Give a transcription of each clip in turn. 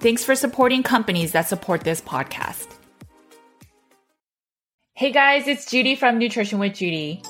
Thanks for supporting companies that support this podcast. Hey guys, it's Judy from Nutrition with Judy.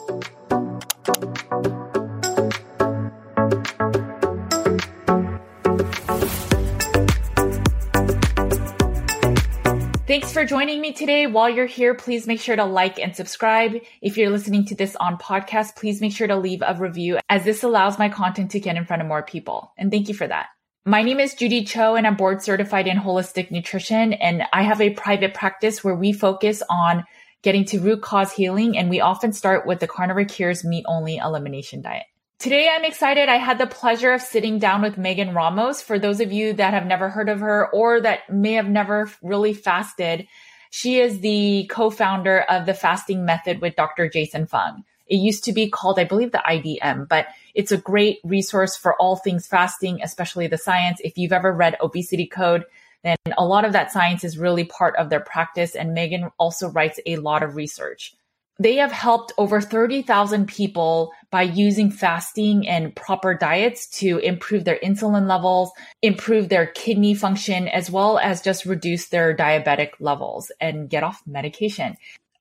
Thanks for joining me today. While you're here, please make sure to like and subscribe. If you're listening to this on podcast, please make sure to leave a review as this allows my content to get in front of more people. And thank you for that. My name is Judy Cho and I'm board certified in holistic nutrition. And I have a private practice where we focus on getting to root cause healing. And we often start with the Carnivore Cures meat only elimination diet. Today I'm excited. I had the pleasure of sitting down with Megan Ramos. For those of you that have never heard of her or that may have never really fasted, she is the co-founder of the fasting method with Dr. Jason Fung. It used to be called, I believe, the IDM, but it's a great resource for all things fasting, especially the science. If you've ever read Obesity Code, then a lot of that science is really part of their practice. And Megan also writes a lot of research. They have helped over 30,000 people by using fasting and proper diets to improve their insulin levels, improve their kidney function, as well as just reduce their diabetic levels and get off medication.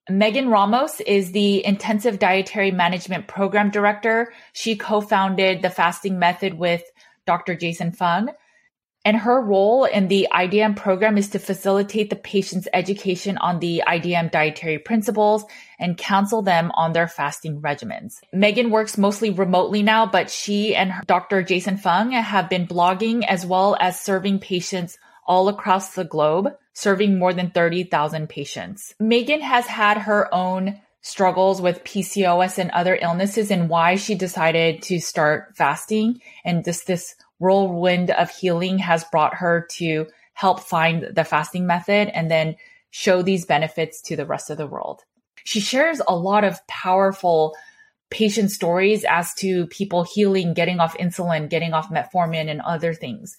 Megan Ramos is the Intensive Dietary Management Program Director. She co-founded the fasting method with Dr. Jason Fung. And her role in the IDM program is to facilitate the patient's education on the IDM dietary principles and counsel them on their fasting regimens. Megan works mostly remotely now, but she and Dr. Jason Fung have been blogging as well as serving patients all across the globe, serving more than 30,000 patients. Megan has had her own struggles with PCOS and other illnesses and why she decided to start fasting and just this whirlwind of healing has brought her to help find the fasting method and then show these benefits to the rest of the world. She shares a lot of powerful patient stories as to people healing, getting off insulin, getting off metformin and other things.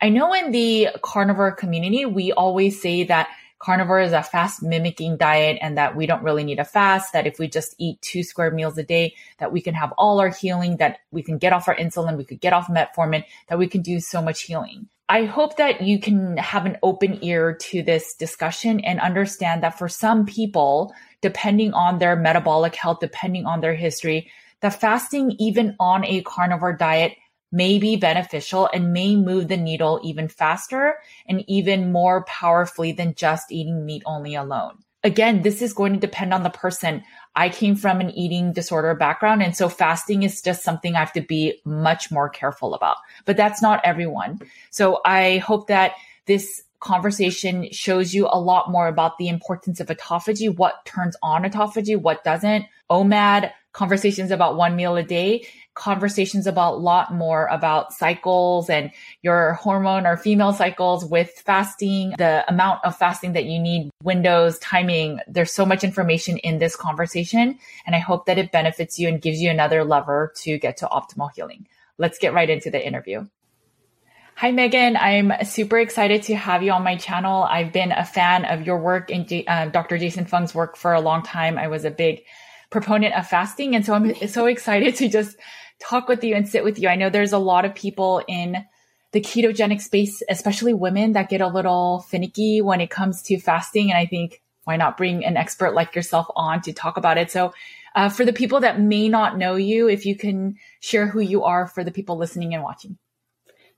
I know in the carnivore community, we always say that carnivore is a fast mimicking diet and that we don't really need a fast, that if we just eat two square meals a day, that we can have all our healing, that we can get off our insulin, we could get off metformin, that we can do so much healing. I hope that you can have an open ear to this discussion and understand that for some people, depending on their metabolic health, depending on their history, the fasting even on a carnivore diet may be beneficial and may move the needle even faster and even more powerfully than just eating meat only alone. Again, this is going to depend on the person. I came from an eating disorder background. And so fasting is just something I have to be much more careful about, but that's not everyone. So I hope that this conversation shows you a lot more about the importance of autophagy, what turns on autophagy, what doesn't, OMAD, conversations about one meal a day, conversations about a lot more about cycles and your hormone or female cycles with fasting, the amount of fasting that you need, windows, timing. There's so much information in this conversation. And I hope that it benefits you and gives you another lever to get to optimal healing. Let's get right into the interview. Hi, Megan. I'm super excited to have you on my channel. I've been a fan of your work and uh, Dr. Jason Fung's work for a long time. I was a big proponent of fasting. And so I'm so excited to just talk with you and sit with you. I know there's a lot of people in the ketogenic space, especially women that get a little finicky when it comes to fasting. And I think why not bring an expert like yourself on to talk about it? So, uh, for the people that may not know you, if you can share who you are for the people listening and watching.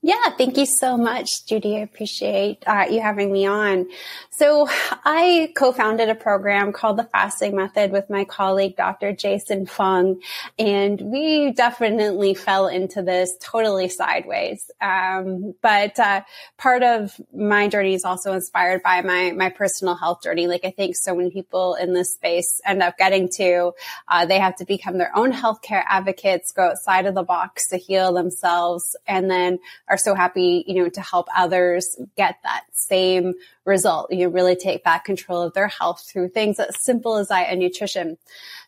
Yeah, thank you so much, Judy. I appreciate uh, you having me on. So I co-founded a program called the Fasting Method with my colleague, Dr. Jason Fung, and we definitely fell into this totally sideways. Um, but uh, part of my journey is also inspired by my my personal health journey. Like I think so many people in this space end up getting to, uh, they have to become their own healthcare advocates, go outside of the box to heal themselves, and then are so happy, you know, to help others get that same result. You know, really take back control of their health through things as simple as diet and nutrition.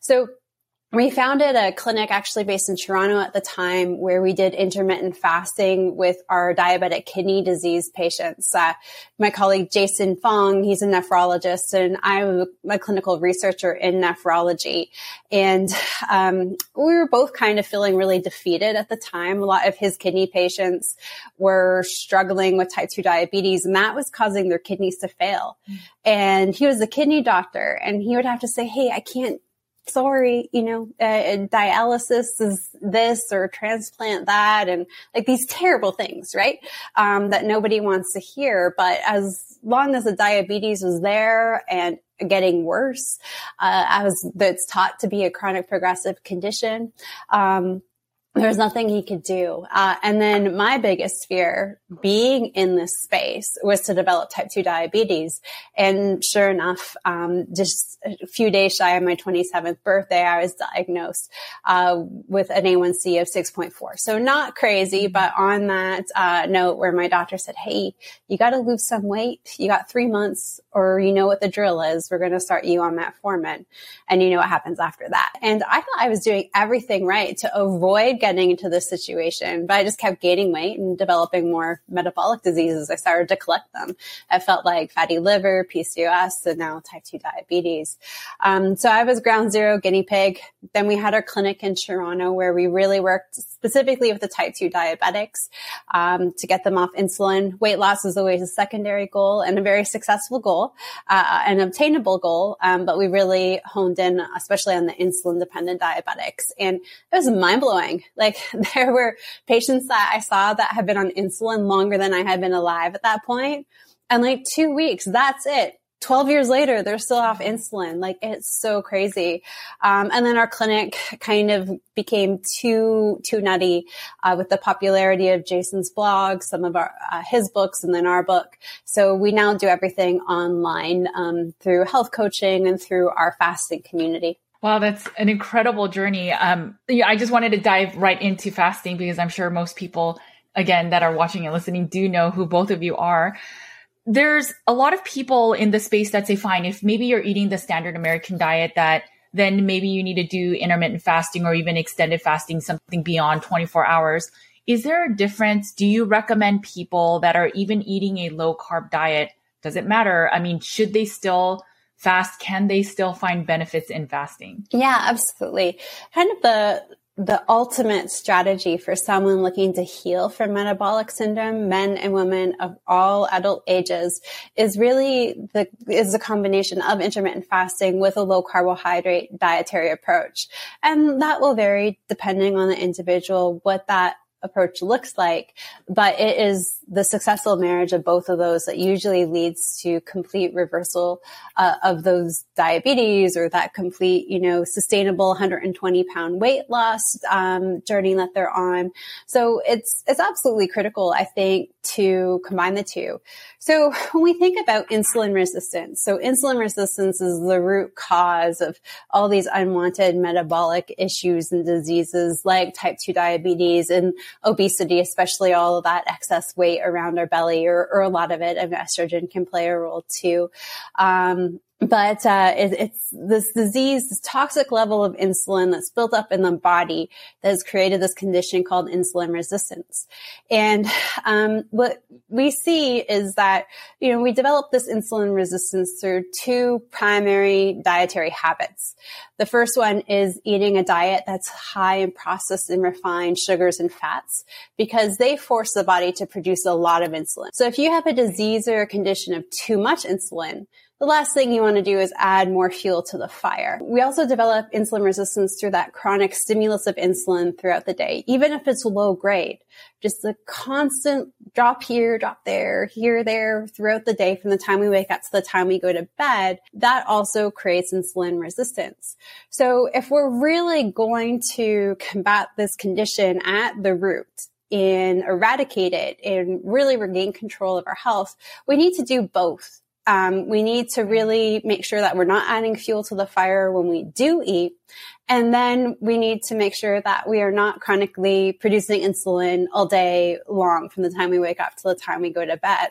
So we founded a clinic actually based in Toronto at the time where we did intermittent fasting with our diabetic kidney disease patients. Uh, my colleague Jason Fung, he's a nephrologist and I'm a clinical researcher in nephrology. And um, we were both kind of feeling really defeated at the time. A lot of his kidney patients were struggling with type 2 diabetes and that was causing their kidneys to fail. Mm. And he was a kidney doctor and he would have to say, Hey, I can't sorry, you know, uh, dialysis is this or transplant that and like these terrible things, right? Um, that nobody wants to hear. But as long as the diabetes was there and getting worse, uh, as that's taught to be a chronic progressive condition, um, there was nothing he could do. Uh, and then my biggest fear being in this space was to develop type 2 diabetes. And sure enough, um, just a few days shy of my 27th birthday, I was diagnosed uh, with an A1C of 6.4. So not crazy, but on that uh, note where my doctor said, Hey, you got to lose some weight. You got three months or you know what the drill is. We're going to start you on metformin. And you know what happens after that. And I thought I was doing everything right to avoid getting into this situation, but I just kept gaining weight and developing more metabolic diseases. I started to collect them. I felt like fatty liver, PCOS, and now type 2 diabetes. Um, so I was ground zero guinea pig. Then we had our clinic in Toronto where we really worked specifically with the type 2 diabetics um, to get them off insulin. Weight loss is always a secondary goal and a very successful goal, uh, an obtainable goal. Um, but we really honed in, especially on the insulin dependent diabetics. And it was mind blowing. Like there were patients that I saw that had been on insulin longer than I had been alive at that point. And like two weeks, that's it. 12 years later, they're still off insulin. Like it's so crazy. Um, and then our clinic kind of became too, too nutty, uh, with the popularity of Jason's blog, some of our, uh, his books and then our book. So we now do everything online, um, through health coaching and through our fasting community. Wow, that's an incredible journey. Um, I just wanted to dive right into fasting because I'm sure most people, again, that are watching and listening do know who both of you are. There's a lot of people in the space that say, fine, if maybe you're eating the standard American diet, that then maybe you need to do intermittent fasting or even extended fasting, something beyond 24 hours. Is there a difference? Do you recommend people that are even eating a low carb diet? Does it matter? I mean, should they still fast, can they still find benefits in fasting? Yeah, absolutely. Kind of the the ultimate strategy for someone looking to heal from metabolic syndrome, men and women of all adult ages, is really the is a combination of intermittent fasting with a low carbohydrate dietary approach. And that will vary depending on the individual, what that approach looks like, but it is the successful marriage of both of those that usually leads to complete reversal uh, of those diabetes or that complete, you know, sustainable 120 pound weight loss um, journey that they're on. So it's it's absolutely critical, I think, to combine the two. So when we think about insulin resistance, so insulin resistance is the root cause of all these unwanted metabolic issues and diseases like type 2 diabetes and obesity, especially all of that excess weight around our belly or, or a lot of it. And estrogen can play a role too. Um, but uh, it, it's this disease, this toxic level of insulin that's built up in the body that has created this condition called insulin resistance. And um, what we see is that you know we develop this insulin resistance through two primary dietary habits. The first one is eating a diet that's high in processed and refined sugars and fats because they force the body to produce a lot of insulin. So if you have a disease or a condition of too much insulin, the last thing you want to do is add more fuel to the fire. We also develop insulin resistance through that chronic stimulus of insulin throughout the day, even if it's low grade. Just the constant drop here, drop there, here, there throughout the day from the time we wake up to the time we go to bed. That also creates insulin resistance. So if we're really going to combat this condition at the root, and eradicate it and really regain control of our health, we need to do both um, we need to really make sure that we're not adding fuel to the fire when we do eat. And then we need to make sure that we are not chronically producing insulin all day long from the time we wake up to the time we go to bed.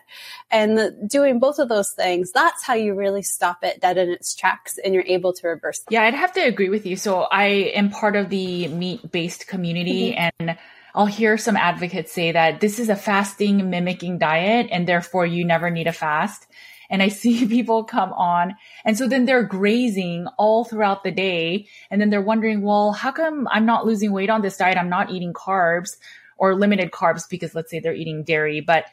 And the, doing both of those things, that's how you really stop it dead in its tracks and you're able to reverse. Yeah, I'd have to agree with you. So I am part of the meat based community mm-hmm. and I'll hear some advocates say that this is a fasting mimicking diet and therefore you never need a fast and I see people come on. And so then they're grazing all throughout the day. And then they're wondering, well, how come I'm not losing weight on this diet? I'm not eating carbs or limited carbs because let's say they're eating dairy, but,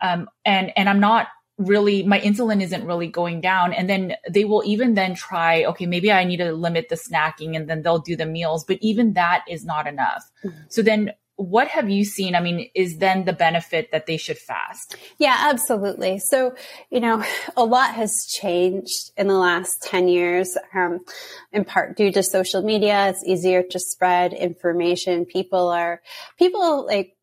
um, and, and I'm not really, my insulin isn't really going down. And then they will even then try, okay, maybe I need to limit the snacking and then they'll do the meals, but even that is not enough. Mm-hmm. So then what have you seen? I mean, is then the benefit that they should fast? Yeah, absolutely. So, you know, a lot has changed in the last 10 years, um, in part due to social media. It's easier to spread information. People are, people like,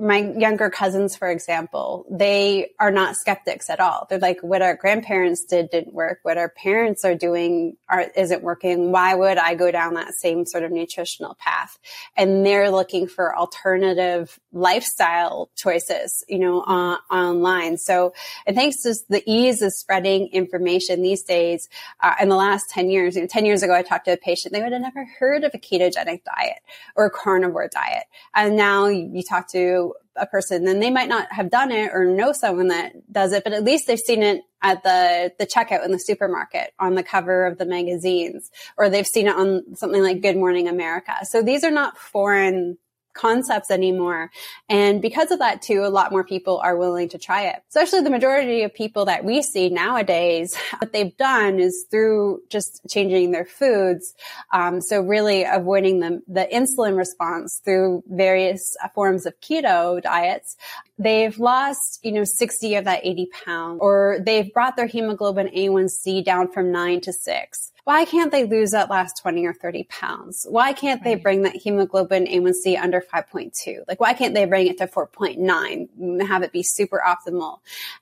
my younger cousins, for example, they are not skeptics at all. They're like, what our grandparents did didn't work. What our parents are doing are, isn't working. Why would I go down that same sort of nutritional path? And they're looking for alternative lifestyle choices, you know, online. So, and thanks to the ease of spreading information these days, uh, in the last 10 years, you know, 10 years ago, I talked to a patient, they would have never heard of a ketogenic diet or a carnivore diet. And now you talk to a person, then they might not have done it or know someone that does it, but at least they've seen it at the, the checkout in the supermarket on the cover of the magazines, or they've seen it on something like Good Morning America. So these are not foreign concepts anymore. And because of that too, a lot more people are willing to try it. Especially the majority of people that we see nowadays, what they've done is through just changing their foods. Um, so really avoiding the, the insulin response through various forms of keto diets. They've lost, you know, 60 of that 80 pounds or they've brought their hemoglobin A1C down from nine to six why can't they lose that last 20 or 30 pounds? Why can't right. they bring that hemoglobin A1C under 5.2? Like, why can't they bring it to 4.9 and have it be super optimal?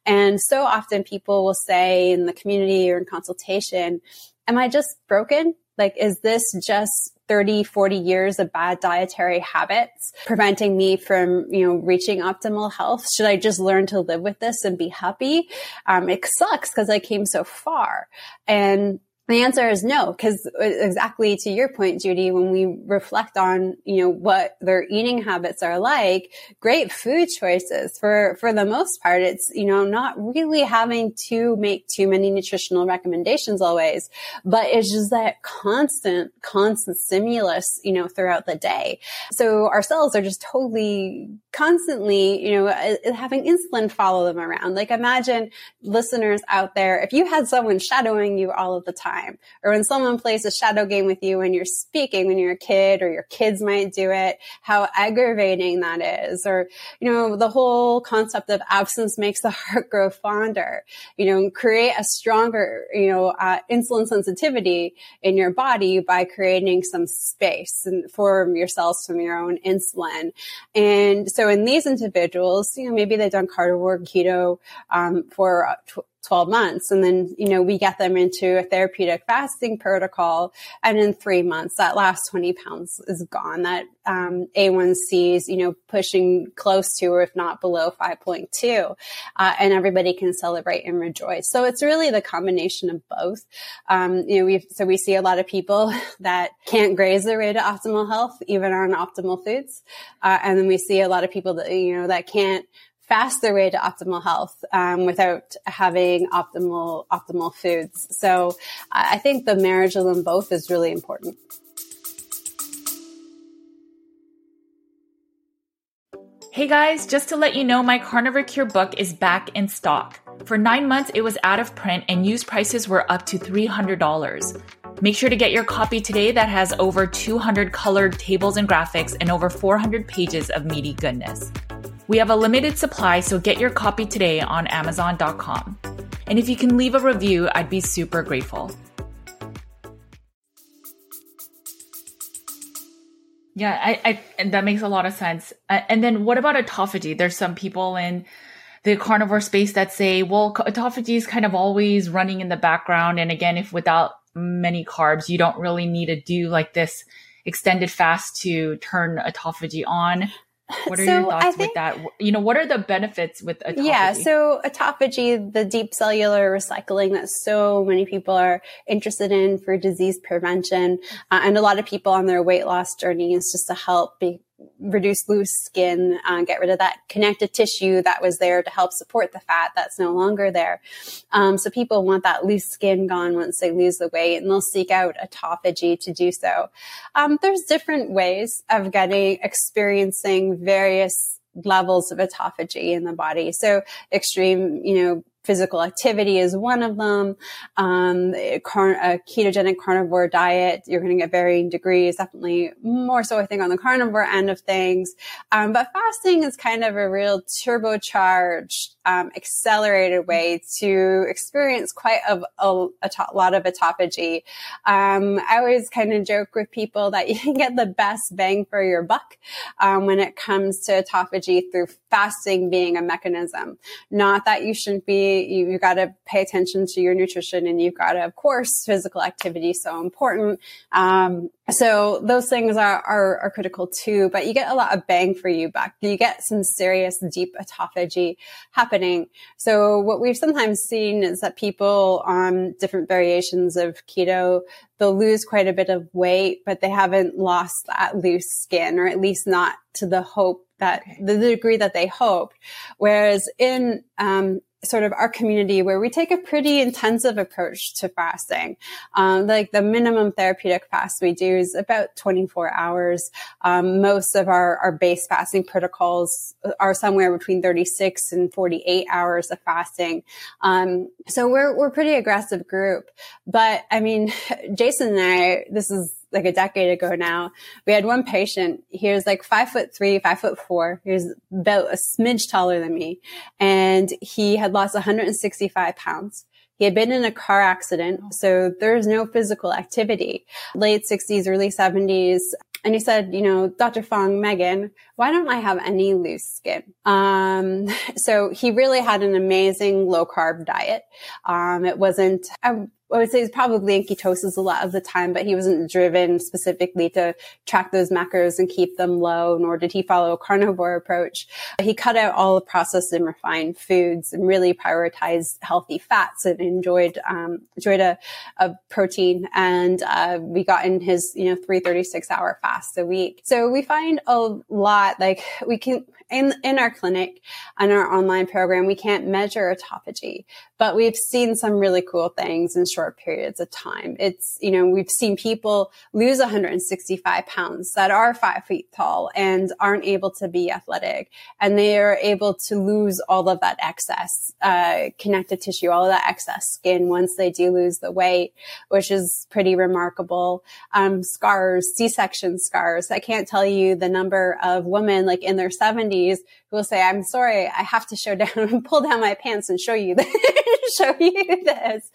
And so often people will say in the community or in consultation, am I just broken? Like, is this just 30, 40 years of bad dietary habits preventing me from, you know, reaching optimal health? Should I just learn to live with this and be happy? Um, it sucks because I came so far. And the answer is no, because exactly to your point, Judy, when we reflect on, you know, what their eating habits are like, great food choices for, for the most part, it's, you know, not really having to make too many nutritional recommendations always, but it's just that constant, constant stimulus, you know, throughout the day. So our cells are just totally constantly, you know, uh, having insulin follow them around. Like imagine listeners out there, if you had someone shadowing you all of the time, time. Or when someone plays a shadow game with you when you're speaking, when you're a kid, or your kids might do it, how aggravating that is. Or, you know, the whole concept of absence makes the heart grow fonder. You know, create a stronger, you know, uh, insulin sensitivity in your body by creating some space and for yourselves from your own insulin. And so in these individuals, you know, maybe they've done carnivore keto um, for 12 months. And then, you know, we get them into a therapeutic fasting protocol. And in three months, that last 20 pounds is gone. That um, A1C is, you know, pushing close to or if not below 5.2. Uh, and everybody can celebrate and rejoice. So it's really the combination of both. Um, you know, we so we see a lot of people that can't graze their way to optimal health, even on optimal foods. Uh, and then we see a lot of people that, you know, that can't fast their way to optimal health um, without having optimal optimal foods. So I think the marriage of them both is really important. Hey guys, just to let you know, my Carnivore Cure book is back in stock. For nine months, it was out of print and used prices were up to $300. Make sure to get your copy today that has over 200 colored tables and graphics and over 400 pages of meaty goodness. We have a limited supply, so get your copy today on Amazon.com. And if you can leave a review, I'd be super grateful. Yeah, I, I that makes a lot of sense. Uh, and then what about autophagy? There's some people in the carnivore space that say, well, autophagy is kind of always running in the background. And again, if without many carbs, you don't really need to do like this extended fast to turn autophagy on. What are so your thoughts think, with that? You know, what are the benefits with autophagy? Yeah, so autophagy, the deep cellular recycling that so many people are interested in for disease prevention, uh, and a lot of people on their weight loss journey is just to help be, reduce loose skin, uh, get rid of that connective tissue that was there to help support the fat that's no longer there. Um, so people want that loose skin gone once they lose the weight and they'll seek out autophagy to do so. Um, there's different ways of getting, experiencing various levels of autophagy in the body. So extreme, you know, physical activity is one of them. Um, a, car- a, ketogenic carnivore diet, you're going to get varying degrees, definitely more so, I think, on the carnivore end of things. Um, but fasting is kind of a real turbocharged, um, accelerated way to experience quite a, a, a to- lot of autophagy. Um, I always kind of joke with people that you can get the best bang for your buck um, when it comes to autophagy through fasting being a mechanism. Not that you shouldn't be you, you got to pay attention to your nutrition and you've got to, of course, physical activity so important. Um, so those things are, are, are, critical too, but you get a lot of bang for you buck. You get some serious deep autophagy happening. So what we've sometimes seen is that people on different variations of keto, they'll lose quite a bit of weight, but they haven't lost that loose skin or at least not to the hope that the degree that they hoped. Whereas in, um, sort of our community where we take a pretty intensive approach to fasting. Um, like the minimum therapeutic fast we do is about 24 hours. Um, most of our, our base fasting protocols are somewhere between 36 and 48 hours of fasting. Um, so we're, we're pretty aggressive group. But I mean, Jason and I, this is like a decade ago now. We had one patient. He was like five foot three, five foot four. He was about a smidge taller than me. And he had lost 165 pounds. He had been in a car accident. So there's no physical activity. Late 60s, early 70s. And he said, you know, Dr. Fung, Megan, why don't I have any loose skin? Um, so he really had an amazing low carb diet. Um, it wasn't, I would say he's probably in ketosis a lot of the time, but he wasn't driven specifically to track those macros and keep them low, nor did he follow a carnivore approach. He cut out all the processed and refined foods and really prioritized healthy fats and enjoyed, um, enjoyed a, a protein. And, uh, we got in his, you know, 336 hour fast a week. So we find a lot, like we can, in, in our clinic and our online program, we can't measure autophagy, but we've seen some really cool things in short periods of time. It's, you know, we've seen people lose 165 pounds that are five feet tall and aren't able to be athletic and they are able to lose all of that excess, uh, connective tissue, all of that excess skin once they do lose the weight, which is pretty remarkable. Um, scars, C-section scars. I can't tell you the number of women like in their 70s who will say, I'm sorry, I have to show down, pull down my pants and show you this, show you this,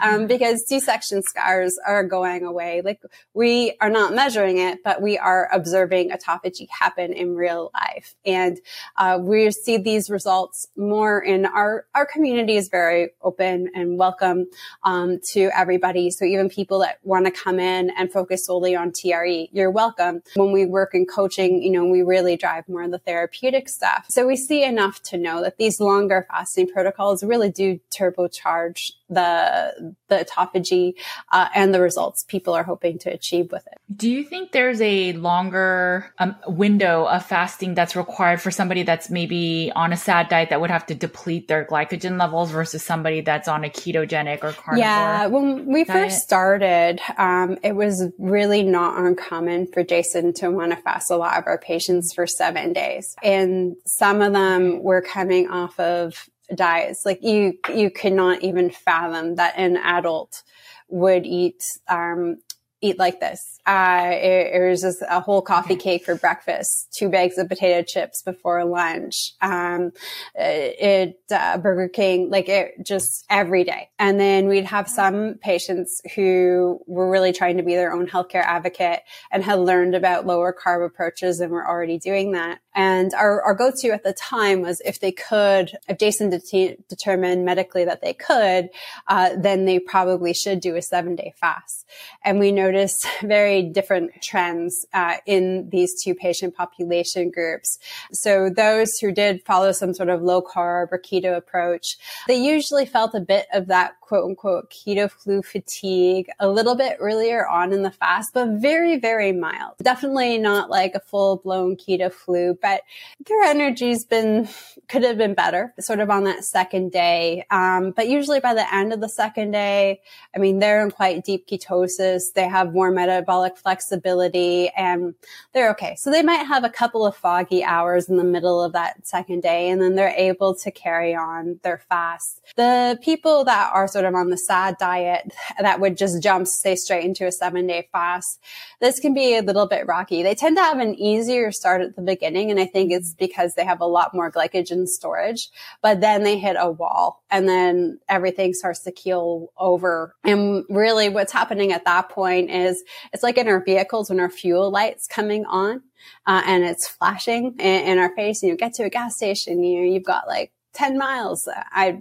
um, because C-section scars are going away. Like we are not measuring it, but we are observing autophagy happen in real life. And, uh, we see these results more in our, our community is very open and welcome, um, to everybody. So even people that want to come in and focus solely on TRE, you're welcome. When we work in coaching, you know, we really drive more of the therapeutic stuff. So we see enough to know that these longer fasting protocols really do turbocharge the the autophagy uh, and the results people are hoping to achieve with it. Do you think there's a longer um, window of fasting that's required for somebody that's maybe on a SAD diet that would have to deplete their glycogen levels versus somebody that's on a ketogenic or carnivore? Yeah, when we diet? first started, um, it was really not uncommon for Jason to want to fast a lot of our patients for seven days, and some of them were coming off of diets. Like you, you could not even fathom that an adult would eat, um, eat like this. Uh, it, it, was just a whole coffee cake for breakfast, two bags of potato chips before lunch. Um, it, uh, Burger King, like it just every day. And then we'd have some patients who were really trying to be their own healthcare advocate and had learned about lower carb approaches and were already doing that. And our, our go-to at the time was if they could, if Jason de- determined medically that they could, uh, then they probably should do a seven day fast. And we noticed very different trends uh, in these two patient population groups. So those who did follow some sort of low carb or keto approach, they usually felt a bit of that quote unquote keto flu fatigue a little bit earlier on in the fast, but very, very mild. Definitely not like a full blown keto flu, but their energy's been, could have been better sort of on that second day. Um, but usually by the end of the second day, I mean, they're in quite deep ketosis. They have more metabolic flexibility and they're okay. So they might have a couple of foggy hours in the middle of that second day and then they're able to carry on their fast. The people that are sort of on the SAD diet that would just jump, say, straight into a seven day fast, this can be a little bit rocky. They tend to have an easier start at the beginning. And I think it's because they have a lot more glycogen storage, but then they hit a wall and then everything starts to keel over. And really what's happening at that point is it's like in our vehicles when our fuel lights coming on. Uh, and it's flashing in, in, our face. You know, get to a gas station, you know, you've got like 10 miles. I,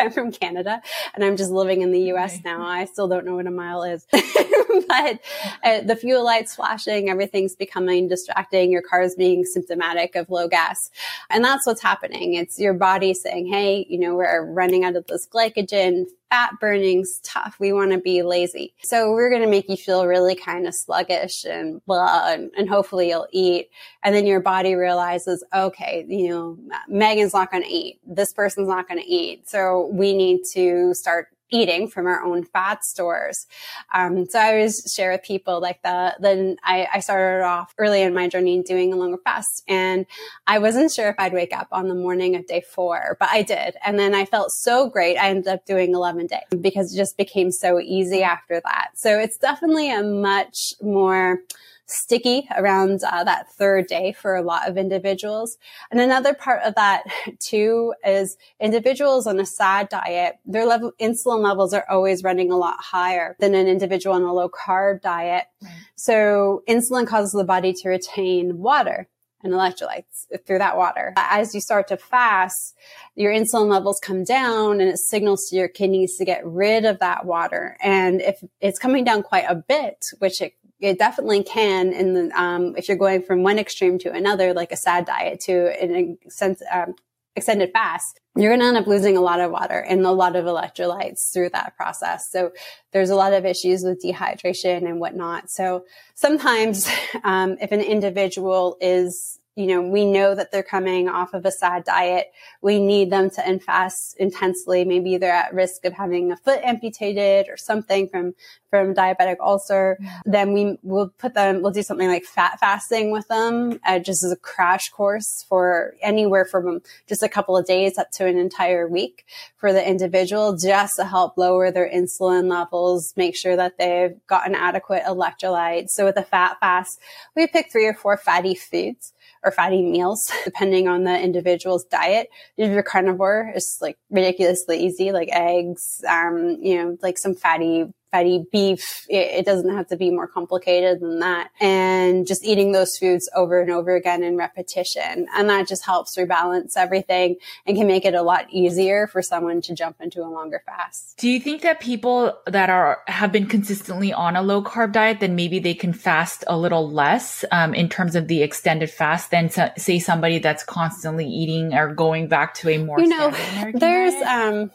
I'm from Canada and I'm just living in the US now. I still don't know what a mile is, but uh, the fuel lights flashing, everything's becoming distracting. Your car's being symptomatic of low gas. And that's what's happening. It's your body saying, Hey, you know, we're running out of this glycogen fat burning's tough. We want to be lazy. So we're going to make you feel really kind of sluggish and blah, and, and, hopefully you'll eat. And then your body realizes, okay, you know, Megan's not going to eat. This person's not going to eat. So we need to start eating from our own fat stores. Um, so I always share with people like the, then I, I, started off early in my journey doing a longer fast and I wasn't sure if I'd wake up on the morning of day four, but I did. And then I felt so great. I ended up doing 11 days because it just became so easy after that. So it's definitely a much more sticky around uh, that third day for a lot of individuals. And another part of that too is individuals on a SAD diet, their level, insulin levels are always running a lot higher than an individual on a low carb diet. Right. So insulin causes the body to retain water and electrolytes through that water. As you start to fast, your insulin levels come down and it signals to your kidneys to get rid of that water. And if it's coming down quite a bit, which it it definitely can. And um, if you're going from one extreme to another, like a sad diet to an sense, um, extended fast, you're going to end up losing a lot of water and a lot of electrolytes through that process. So there's a lot of issues with dehydration and whatnot. So sometimes, um, if an individual is you know, we know that they're coming off of a sad diet. We need them to infast intensely. Maybe they're at risk of having a foot amputated or something from, from diabetic ulcer. Then we will put them, we'll do something like fat fasting with them, uh, just as a crash course for anywhere from just a couple of days up to an entire week for the individual, just to help lower their insulin levels, make sure that they've gotten adequate electrolytes. So with a fat fast, we pick three or four fatty foods or fatty meals, depending on the individual's diet. If you're carnivore, it's like ridiculously easy, like eggs, um, you know, like some fatty fatty beef. It, it, doesn't have to be more complicated than that. And just eating those foods over and over again in repetition. And that just helps rebalance everything and can make it a lot easier for someone to jump into a longer fast. Do you think that people that are, have been consistently on a low carb diet, then maybe they can fast a little less, um, in terms of the extended fast than say somebody that's constantly eating or going back to a more, you know, there's, diet? um,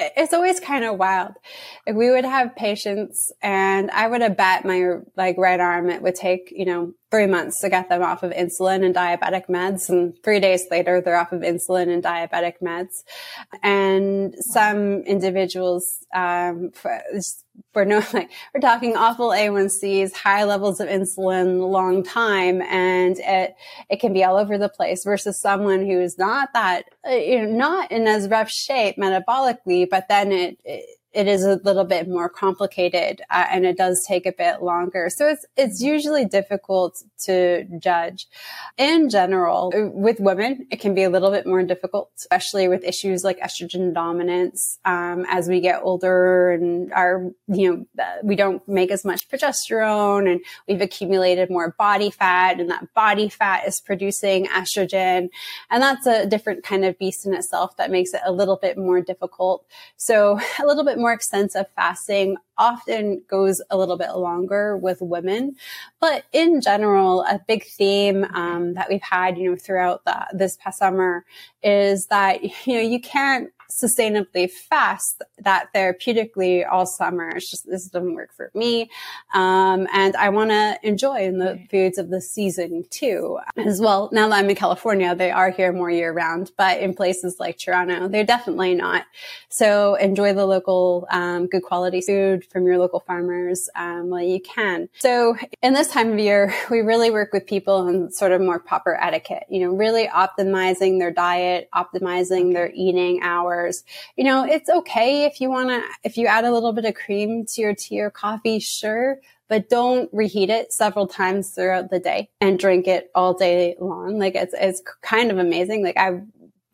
it's always kind of wild. If we would have patients and I would have bet my like right arm, it would take, you know, three months to get them off of insulin and diabetic meds. And three days later, they're off of insulin and diabetic meds. And some individuals, um, for no, like, we're talking awful A1Cs, high levels of insulin, long time, and it, it can be all over the place versus someone who's not that, uh, you know, not in as rough shape metabolically, but then it, it it is a little bit more complicated uh, and it does take a bit longer. So it's it's usually difficult to judge. In general, with women, it can be a little bit more difficult, especially with issues like estrogen dominance. Um, as we get older and our you know we don't make as much progesterone and we've accumulated more body fat, and that body fat is producing estrogen, and that's a different kind of beast in itself that makes it a little bit more difficult. So a little bit more extensive fasting often goes a little bit longer with women. But in general, a big theme um, that we've had, you know, throughout the, this past summer is that, you know, you can't sustainably fast that therapeutically all summer. It's just, this doesn't work for me. Um, and I want to enjoy the foods of the season too, as well. Now that I'm in California, they are here more year round, but in places like Toronto, they're definitely not. So enjoy the local, um, good quality food from your local farmers, um, while you can. So in this time of year, we really work with people on sort of more proper etiquette, you know, really optimizing their diet, optimizing their eating hours You know, it's okay if you want to, if you add a little bit of cream to your tea or coffee, sure, but don't reheat it several times throughout the day and drink it all day long. Like it's, it's kind of amazing. Like I've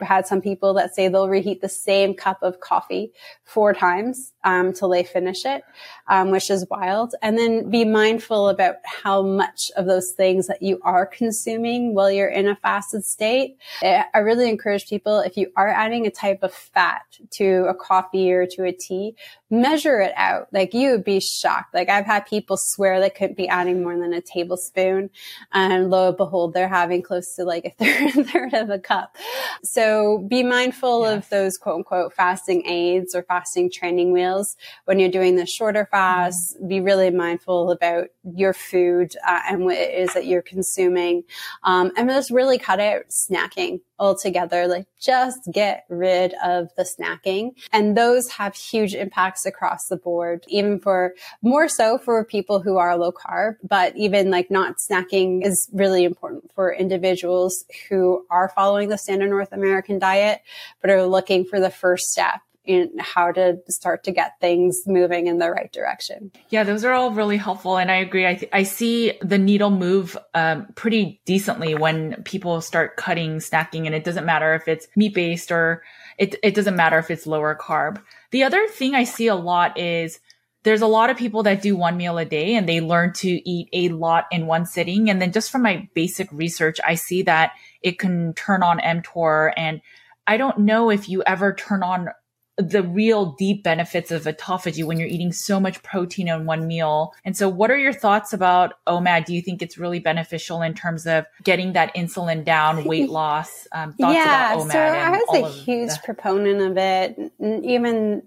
had some people that say they'll reheat the same cup of coffee four times um, till they finish it, um, which is wild. And then be mindful about how much of those things that you are consuming while you're in a fasted state. I really encourage people if you are adding a type of fat to a coffee or to a tea, measure it out. Like you would be shocked. Like I've had people swear they couldn't be adding more than a tablespoon, and lo and behold, they're having close to like a third, third of a cup. So be mindful yes. of those quote unquote fasting aids or fasting training wheels when you're doing the shorter fast. Mm-hmm. Be really mindful about your food uh, and what it is that you're consuming, um, and just really cut out snacking altogether. Like just get rid of the snacking. And those have huge impacts across the board, even for more so for people who are low carb, but even like not snacking is really important for individuals who are following the standard North American diet, but are looking for the first step in how to start to get things moving in the right direction. Yeah, those are all really helpful. And I agree. I, th- I see the needle move um, pretty decently when people start cutting snacking and it doesn't matter if it's meat based or it, it doesn't matter if it's lower carb. The other thing I see a lot is there's a lot of people that do one meal a day and they learn to eat a lot in one sitting. And then just from my basic research, I see that it can turn on mTOR and I don't know if you ever turn on the real deep benefits of autophagy when you're eating so much protein in one meal. And so what are your thoughts about OMAD? Do you think it's really beneficial in terms of getting that insulin down, weight loss? Um, thoughts about OMAD? yeah, so I was a huge the- proponent of it. Even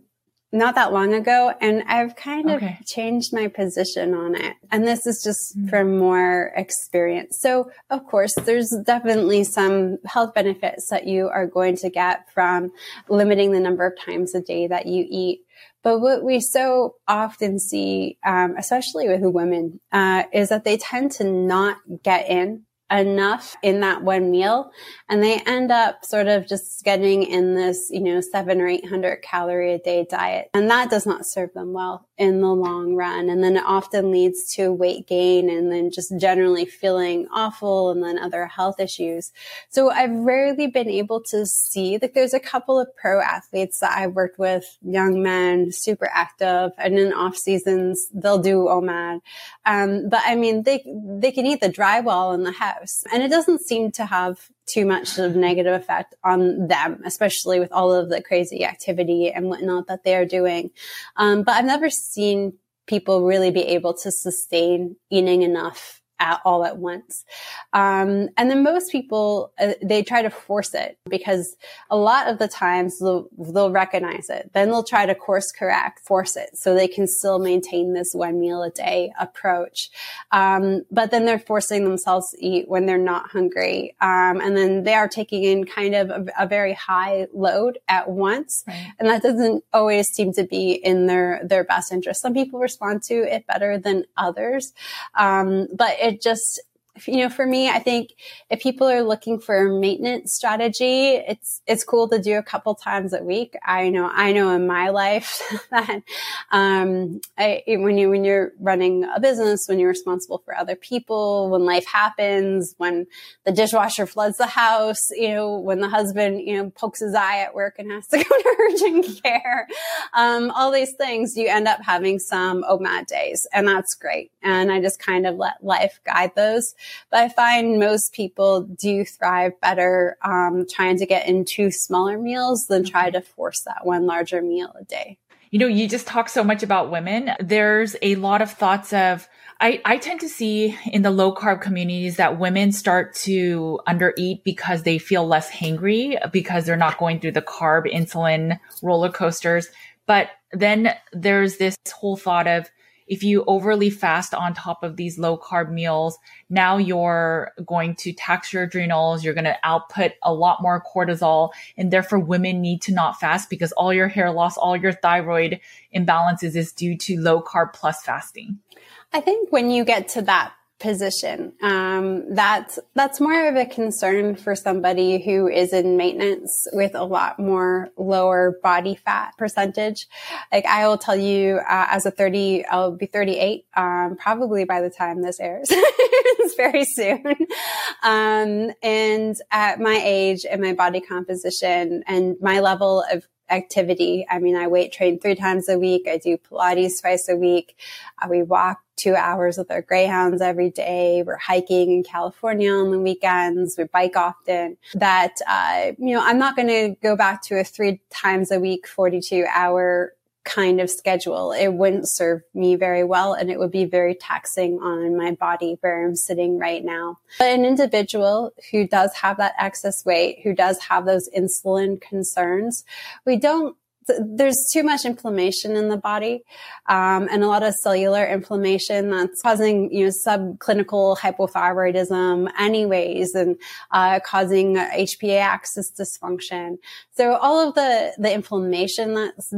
not that long ago and I've kind of changed my position on it. And this is just mm-hmm. from more experience. So of course, there's definitely some health benefits that you are going to get from limiting the number of times a day that you eat. But what we so often see, um, especially with women, uh, is that they tend to not get in enough in that one meal and they end up sort of just getting in this, you know, seven or 800 calorie a day diet. And that does not serve them well in the long run. And then it often leads to weight gain and then just generally feeling awful and then other health issues. So I've rarely been able to see that there's a couple of pro athletes that I've worked with, young men, super active, and in off seasons, they'll do OMAD. Um, but I mean, they, they can eat the drywall in the house and it doesn't seem to have too much of negative effect on them, especially with all of the crazy activity and whatnot that they are doing. Um, but I've never seen people really be able to sustain eating enough at, all at once. Um, and then most people, uh, they try to force it because a lot of the times they'll, they'll recognize it. Then they'll try to course correct, force it so they can still maintain this one meal a day approach. Um, but then they're forcing themselves to eat when they're not hungry. Um, and then they are taking in kind of a, a very high load at once. Right. And that doesn't always seem to be in their, their best interest. Some people respond to it better than others. Um, but it it just you know, for me, I think if people are looking for a maintenance strategy, it's, it's cool to do a couple times a week. I know, I know in my life that, um, I, when you, when you're running a business, when you're responsible for other people, when life happens, when the dishwasher floods the house, you know, when the husband, you know, pokes his eye at work and has to go to urgent care, um, all these things, you end up having some OMAD days and that's great. And I just kind of let life guide those. But I find most people do thrive better um, trying to get into smaller meals than try mm-hmm. to force that one larger meal a day. You know, you just talk so much about women. There's a lot of thoughts of, I, I tend to see in the low carb communities that women start to undereat because they feel less hangry because they're not going through the carb insulin roller coasters. But then there's this whole thought of, if you overly fast on top of these low carb meals, now you're going to tax your adrenals. You're going to output a lot more cortisol. And therefore women need to not fast because all your hair loss, all your thyroid imbalances is due to low carb plus fasting. I think when you get to that position. Um, that's that's more of a concern for somebody who is in maintenance with a lot more lower body fat percentage. Like I will tell you, uh, as a thirty, I'll be thirty eight, um, probably by the time this airs. it's very soon. Um, and at my age and my body composition and my level of activity. I mean, I weight train three times a week. I do Pilates twice a week. Uh, we walk two hours with our greyhounds every day. We're hiking in California on the weekends. We bike often. That, uh, you know, I'm not going to go back to a three times a week, 42 hour kind of schedule. It wouldn't serve me very well and it would be very taxing on my body where I'm sitting right now. But an individual who does have that excess weight, who does have those insulin concerns, we don't there's too much inflammation in the body um, and a lot of cellular inflammation that's causing you know subclinical hypothyroidism anyways and uh, causing hpa axis dysfunction so all of the the inflammation that's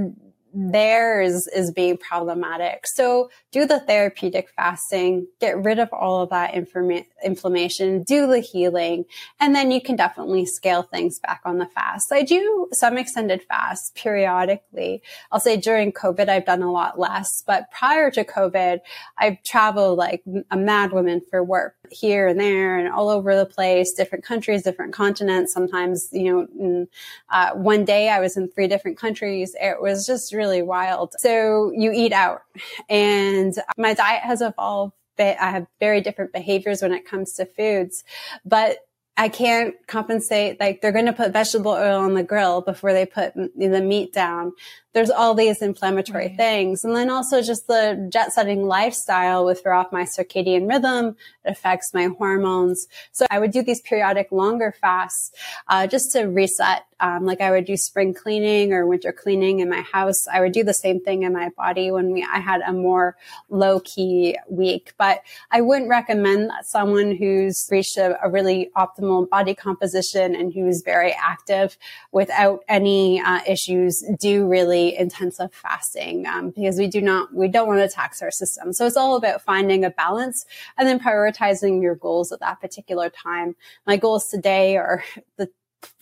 there is, being problematic. So do the therapeutic fasting, get rid of all of that informa- inflammation, do the healing, and then you can definitely scale things back on the fast. I do some extended fasts periodically. I'll say during COVID, I've done a lot less, but prior to COVID, I've traveled like a mad woman for work here and there and all over the place, different countries, different continents. Sometimes, you know, in, uh, one day I was in three different countries. It was just really wild. So you eat out and my diet has evolved. I have very different behaviors when it comes to foods, but I can't compensate. Like they're going to put vegetable oil on the grill before they put the meat down there's all these inflammatory right. things. And then also just the jet setting lifestyle would throw off my circadian rhythm. It affects my hormones. So I would do these periodic longer fasts, uh, just to reset. Um, like I would do spring cleaning or winter cleaning in my house. I would do the same thing in my body when we, I had a more low key week, but I wouldn't recommend that someone who's reached a, a really optimal body composition and who's very active without any uh, issues do really really intensive fasting um, because we do not we don't want to tax our system. So it's all about finding a balance and then prioritizing your goals at that particular time. My goals today are the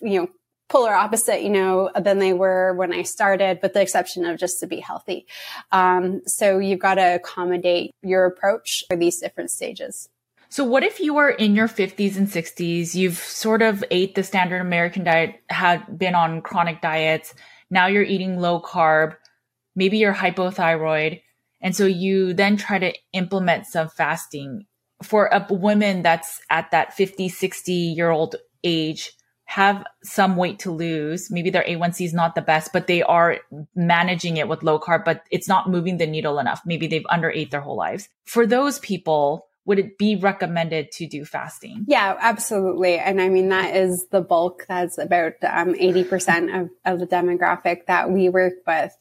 you know polar opposite, you know, than they were when I started, with the exception of just to be healthy. Um, so you've got to accommodate your approach for these different stages. So what if you are in your 50s and 60s, you've sort of ate the standard American diet, had been on chronic diets, now you're eating low carb, maybe you're hypothyroid, and so you then try to implement some fasting for a woman that's at that 50, 60 year old age have some weight to lose. Maybe their A1C is not the best, but they are managing it with low carb, but it's not moving the needle enough. Maybe they've underate their whole lives. For those people, would it be recommended to do fasting? Yeah, absolutely. And I mean, that is the bulk. That's about um, 80% of, of the demographic that we work with.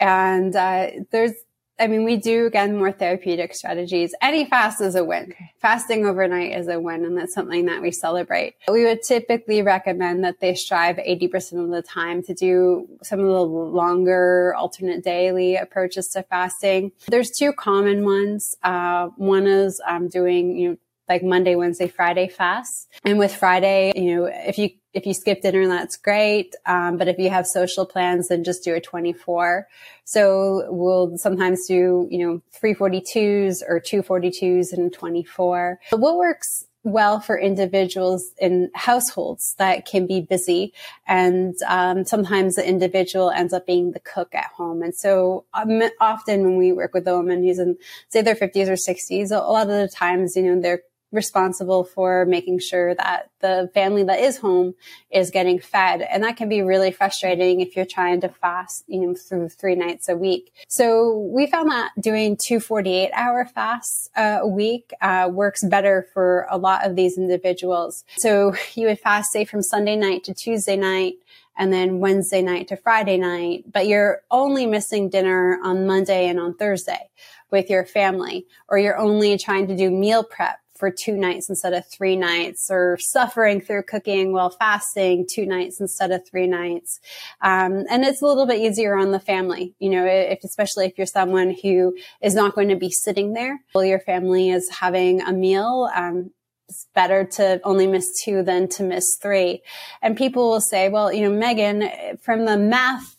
And uh, there's I mean, we do again more therapeutic strategies. Any fast is a win. Fasting overnight is a win, and that's something that we celebrate. We would typically recommend that they strive 80% of the time to do some of the longer alternate daily approaches to fasting. There's two common ones. Uh, one is um, doing, you know, like Monday, Wednesday, Friday fasts. And with Friday, you know, if you if you skip dinner, that's great. Um, but if you have social plans, then just do a 24. So we'll sometimes do, you know, 342s or 242s and 24. But what works well for individuals in households that can be busy and um, sometimes the individual ends up being the cook at home and so um, often when we work with a woman who's in say their 50s or 60s a lot of the times you know they're responsible for making sure that the family that is home is getting fed. And that can be really frustrating if you're trying to fast, you know, through three nights a week. So we found that doing two 48 hour fasts uh, a week uh, works better for a lot of these individuals. So you would fast, say, from Sunday night to Tuesday night and then Wednesday night to Friday night, but you're only missing dinner on Monday and on Thursday with your family, or you're only trying to do meal prep for two nights instead of three nights or suffering through cooking while fasting two nights instead of three nights. Um, and it's a little bit easier on the family, you know, if, especially if you're someone who is not going to be sitting there while your family is having a meal. Um, it's better to only miss two than to miss three. And people will say, well, you know, Megan, from the math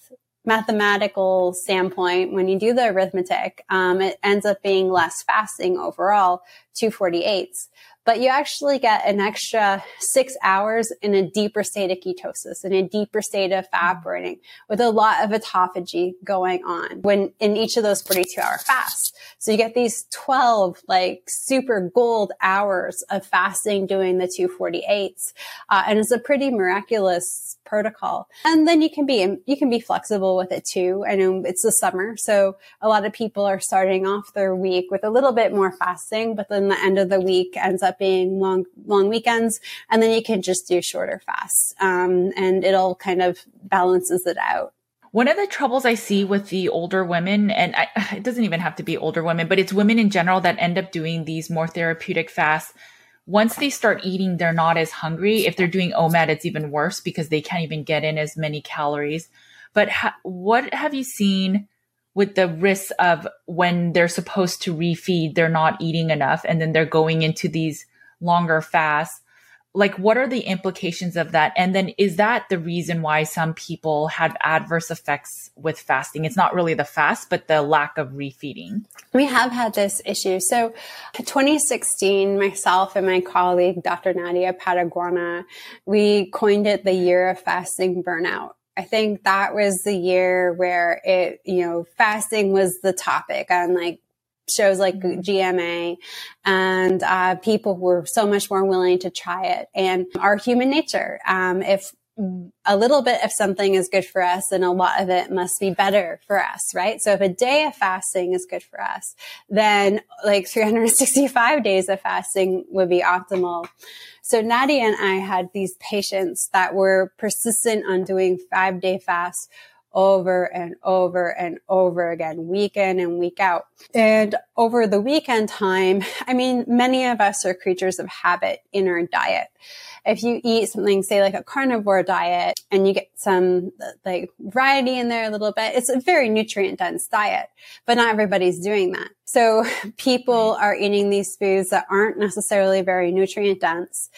mathematical standpoint, when you do the arithmetic, um, it ends up being less fasting overall, 248s but you actually get an extra six hours in a deeper state of ketosis, in a deeper state of fat mm-hmm. burning with a lot of autophagy going on when in each of those 42 hour fasts. So you get these 12 like super gold hours of fasting doing the 248s. Uh, and it's a pretty miraculous protocol. And then you can be, you can be flexible with it too. I know it's the summer. So a lot of people are starting off their week with a little bit more fasting, but then the end of the week ends up being long, long weekends. And then you can just do shorter fasts. Um, and it'll kind of balances it out. One of the troubles I see with the older women, and I, it doesn't even have to be older women, but it's women in general that end up doing these more therapeutic fasts. Once they start eating, they're not as hungry. If they're doing OMAD, it's even worse because they can't even get in as many calories. But ha- what have you seen with the risks of when they're supposed to refeed, they're not eating enough, and then they're going into these longer fasts? Like what are the implications of that? And then is that the reason why some people have adverse effects with fasting? It's not really the fast but the lack of refeeding. We have had this issue. So 2016 myself and my colleague dr nadia pateguana we coined it the year of fasting burnout. I think that was the year where it, you know, fasting was the topic on like shows like. GMA and uh, people were so much more willing to try it and our human nature. Um, if a little bit of something is good for us and a lot of it must be better for us, right? So if a day of fasting is good for us, then like 365 days of fasting would be optimal. So Nadia and I had these patients that were persistent on doing five day fasts over and over and over again, week in and week out. And over the weekend time, I mean, many of us are creatures of habit in our diet. If you eat something, say like a carnivore diet and you get some like variety in there a little bit, it's a very nutrient dense diet, but not everybody's doing that. So people are eating these foods that aren't necessarily very nutrient dense.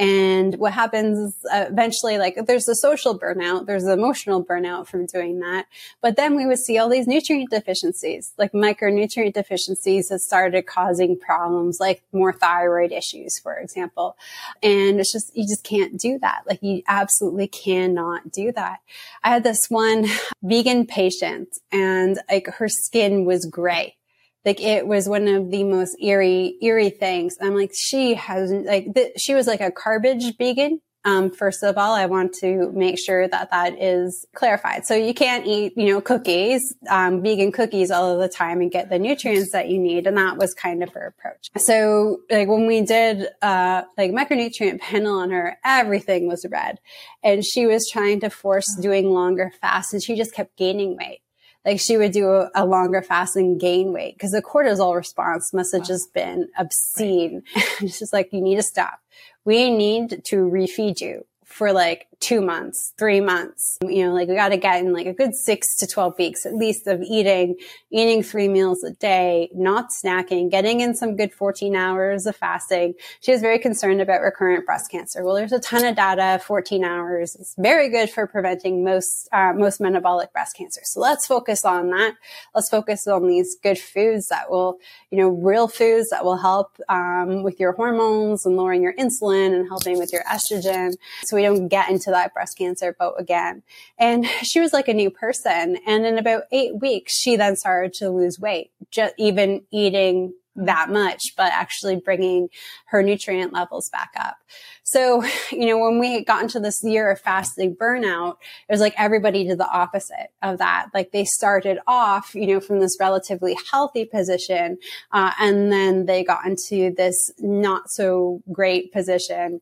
And what happens uh, eventually, like there's a social burnout, there's emotional burnout from doing that. But then we would see all these nutrient deficiencies, like micronutrient deficiencies that started causing problems like more thyroid issues, for example. And it's just, you just can't do that. Like you absolutely cannot do that. I had this one vegan patient and like her skin was gray like it was one of the most eerie, eerie things. I'm like, she has like, th- she was like a garbage vegan. Um, first of all, I want to make sure that that is clarified. So you can't eat, you know, cookies, um, vegan cookies all of the time and get the nutrients that you need. And that was kind of her approach. So like when we did, uh, like micronutrient panel on her, everything was red and she was trying to force doing longer fasts and she just kept gaining weight like she would do a, a longer fast and gain weight because the cortisol response must have wow. just been obscene. Right. it's just like, you need to stop. We need to refeed you for like two months, three months. You know, like we got to get in like a good six to 12 weeks at least of eating, eating three meals a day, not snacking, getting in some good 14 hours of fasting. She was very concerned about recurrent breast cancer. Well, there's a ton of data. 14 hours is very good for preventing most, uh, most metabolic breast cancer. So let's focus on that. Let's focus on these good foods that will, you know, real foods that will help, um, with your hormones and lowering your insulin and helping with your estrogen. So we don't get into that breast cancer boat again. And she was like a new person. And in about eight weeks, she then started to lose weight, just even eating that much, but actually bringing her nutrient levels back up. So, you know, when we got into this year of fasting burnout, it was like everybody did the opposite of that. Like they started off, you know, from this relatively healthy position, uh, and then they got into this not so great position.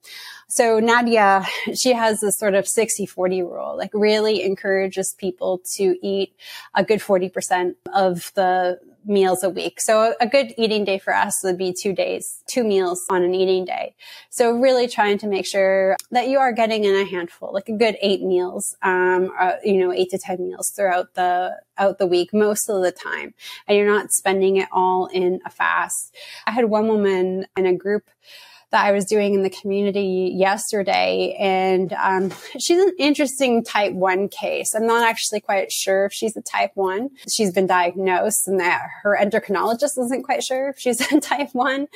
So Nadia, she has this sort of 60 40 rule, like really encourages people to eat a good 40% of the meals a week. So a good eating day for us would be two days, two meals on an eating day. So really trying to make sure that you are getting in a handful, like a good eight meals, um, uh, you know, eight to 10 meals throughout the, out the week most of the time. And you're not spending it all in a fast. I had one woman in a group that I was doing in the community yesterday. And um, she's an interesting type 1 case. I'm not actually quite sure if she's a type 1. She's been diagnosed and that her endocrinologist isn't quite sure if she's a type 1.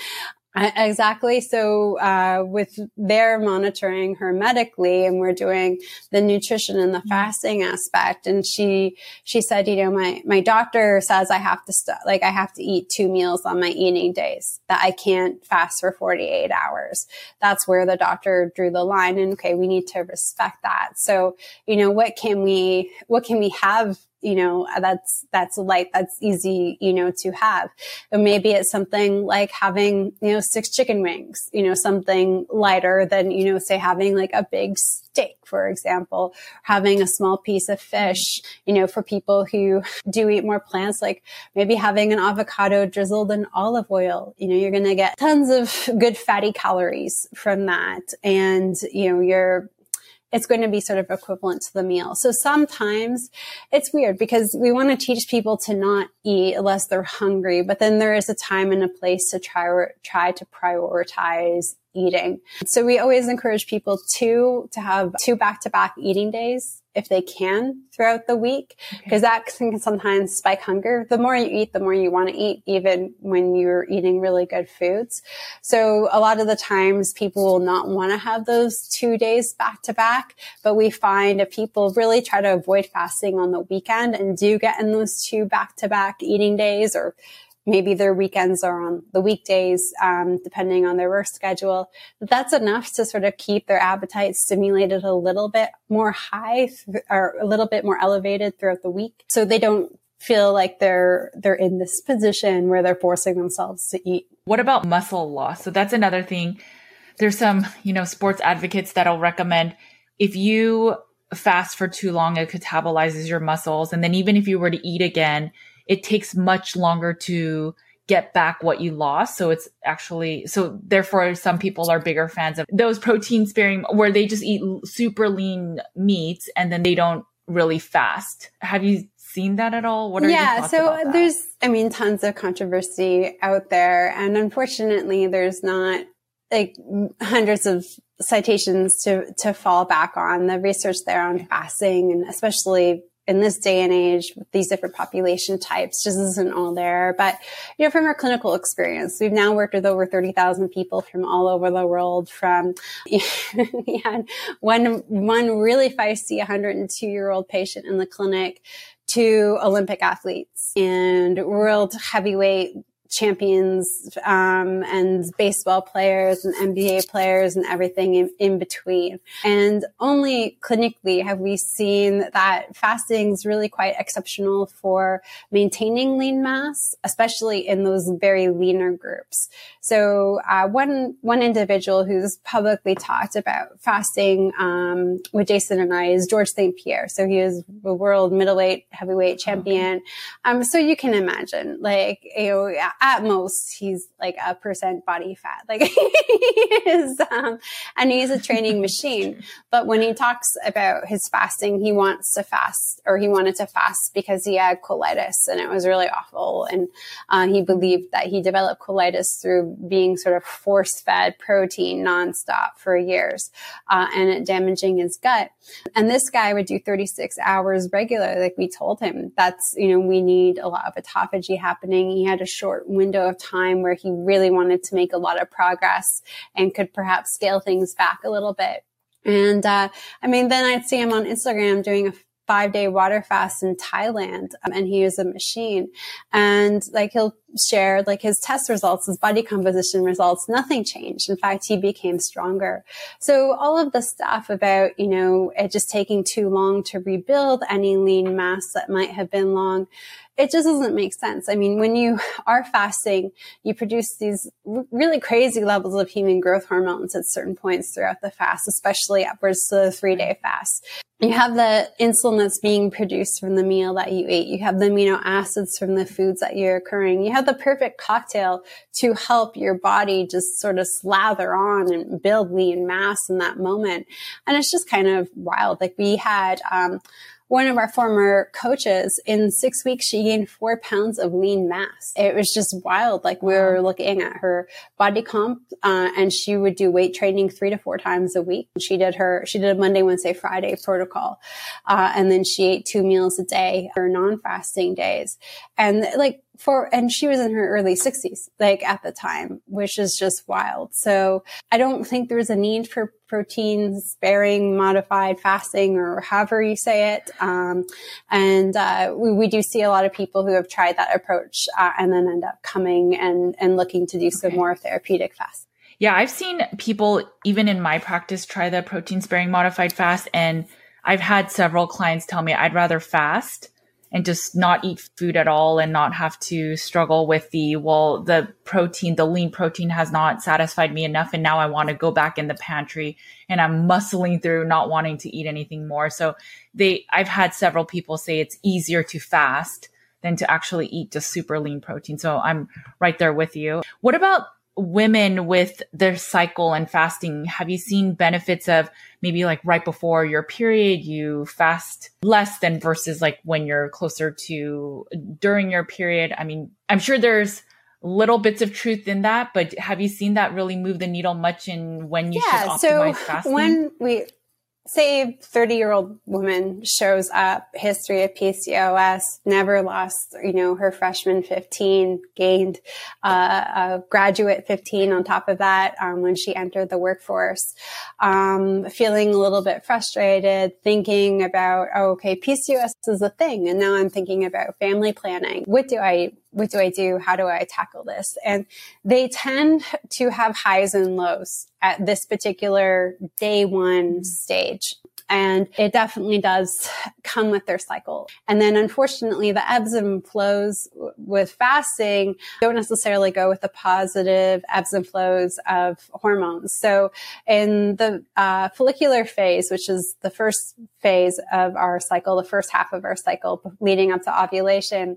Exactly. So, uh, with their monitoring her medically and we're doing the nutrition and the mm-hmm. fasting aspect. And she, she said, you know, my, my doctor says I have to st- like I have to eat two meals on my eating days that I can't fast for 48 hours. That's where the doctor drew the line. And okay, we need to respect that. So, you know, what can we, what can we have you know, that's, that's light, that's easy, you know, to have. Or maybe it's something like having, you know, six chicken wings, you know, something lighter than, you know, say having like a big steak, for example, having a small piece of fish, you know, for people who do eat more plants, like maybe having an avocado drizzled in olive oil, you know, you're going to get tons of good fatty calories from that. And, you know, you're it's going to be sort of equivalent to the meal. So sometimes it's weird because we want to teach people to not eat unless they're hungry, but then there is a time and a place to try, try to prioritize eating. So we always encourage people to, to have two back to back eating days if they can throughout the week, because okay. that can sometimes spike hunger. The more you eat, the more you want to eat, even when you're eating really good foods. So a lot of the times people will not want to have those two days back to back, but we find if people really try to avoid fasting on the weekend and do get in those two back to back eating days or maybe their weekends are on the weekdays, um, depending on their work schedule. That's enough to sort of keep their appetite stimulated a little bit more high or a little bit more elevated throughout the week. So they don't feel like they're, they're in this position where they're forcing themselves to eat. What about muscle loss? So that's another thing. There's some, you know, sports advocates that'll recommend if you fast for too long, it catabolizes your muscles. And then even if you were to eat again, it takes much longer to get back what you lost. So it's actually, so therefore some people are bigger fans of those protein sparing where they just eat super lean meats and then they don't really fast. Have you seen that at all? What are yeah, so there's, I mean, tons of controversy out there. And unfortunately, there's not like hundreds of citations to, to fall back on. The research there on fasting and especially in this day and age with these different population types just isn't all there. But, you know, from our clinical experience, we've now worked with over 30,000 people from all over the world from, we had one, one really feisty 102 year old patient in the clinic to Olympic athletes and world heavyweight champions um, and baseball players and NBA players and everything in, in, between. And only clinically have we seen that fasting is really quite exceptional for maintaining lean mass, especially in those very leaner groups. So uh, one one individual who's publicly talked about fasting um, with Jason and I is George St. Pierre. So he is the world middleweight heavyweight champion. Um, so you can imagine, like you know at most he's like a percent body fat. Like he is, um, and he's a training machine. But when he talks about his fasting, he wants to fast or he wanted to fast because he had colitis and it was really awful. And uh, he believed that he developed colitis through being sort of force fed protein nonstop for years uh, and it damaging his gut. And this guy would do 36 hours regular Like we told him, that's, you know, we need a lot of autophagy happening. He had a short window of time where he really wanted to make a lot of progress and could perhaps scale things back a little bit. And uh, I mean, then I'd see him on Instagram doing a five day water fast in Thailand. Um, and he is a machine and like he'll share like his test results, his body composition results. Nothing changed. In fact, he became stronger. So all of the stuff about, you know, it just taking too long to rebuild any lean mass that might have been long it just doesn't make sense. I mean, when you are fasting, you produce these really crazy levels of human growth hormones at certain points throughout the fast, especially upwards to the three day fast. You have the insulin that's being produced from the meal that you ate. You have the amino acids from the foods that you're occurring. You have the perfect cocktail to help your body just sort of slather on and build lean mass in that moment. And it's just kind of wild. Like we had, um, one of our former coaches in six weeks, she gained four pounds of lean mass. It was just wild. Like we were looking at her body comp, uh, and she would do weight training three to four times a week. She did her, she did a Monday, Wednesday, Friday protocol. Uh, and then she ate two meals a day for non-fasting days. And like, for, and she was in her early 60s, like at the time, which is just wild. So I don't think there's a need for protein sparing modified fasting or however you say it. Um, and uh, we, we, do see a lot of people who have tried that approach uh, and then end up coming and, and looking to do okay. some more therapeutic fast. Yeah, I've seen people even in my practice try the protein sparing modified fast and I've had several clients tell me I'd rather fast and just not eat food at all and not have to struggle with the, well, the protein, the lean protein has not satisfied me enough. And now I want to go back in the pantry and I'm muscling through not wanting to eat anything more. So they, I've had several people say it's easier to fast than to actually eat just super lean protein. So I'm right there with you. What about women with their cycle and fasting, have you seen benefits of maybe like right before your period, you fast less than versus like when you're closer to during your period? I mean, I'm sure there's little bits of truth in that, but have you seen that really move the needle much in when you yeah, should optimize so fasting? When we say 30 year old woman shows up, history of PCOS, never lost, you know, her freshman 15, gained uh, a graduate 15 on top of that um, when she entered the workforce, um, feeling a little bit frustrated, thinking about, oh, okay, PCOS is a thing. And now I'm thinking about family planning. What do I what do I do? How do I tackle this? And they tend to have highs and lows at this particular day one mm-hmm. stage. And it definitely does come with their cycle. And then unfortunately, the ebbs and flows with fasting don't necessarily go with the positive ebbs and flows of hormones. So in the uh, follicular phase, which is the first phase of our cycle, the first half of our cycle leading up to ovulation,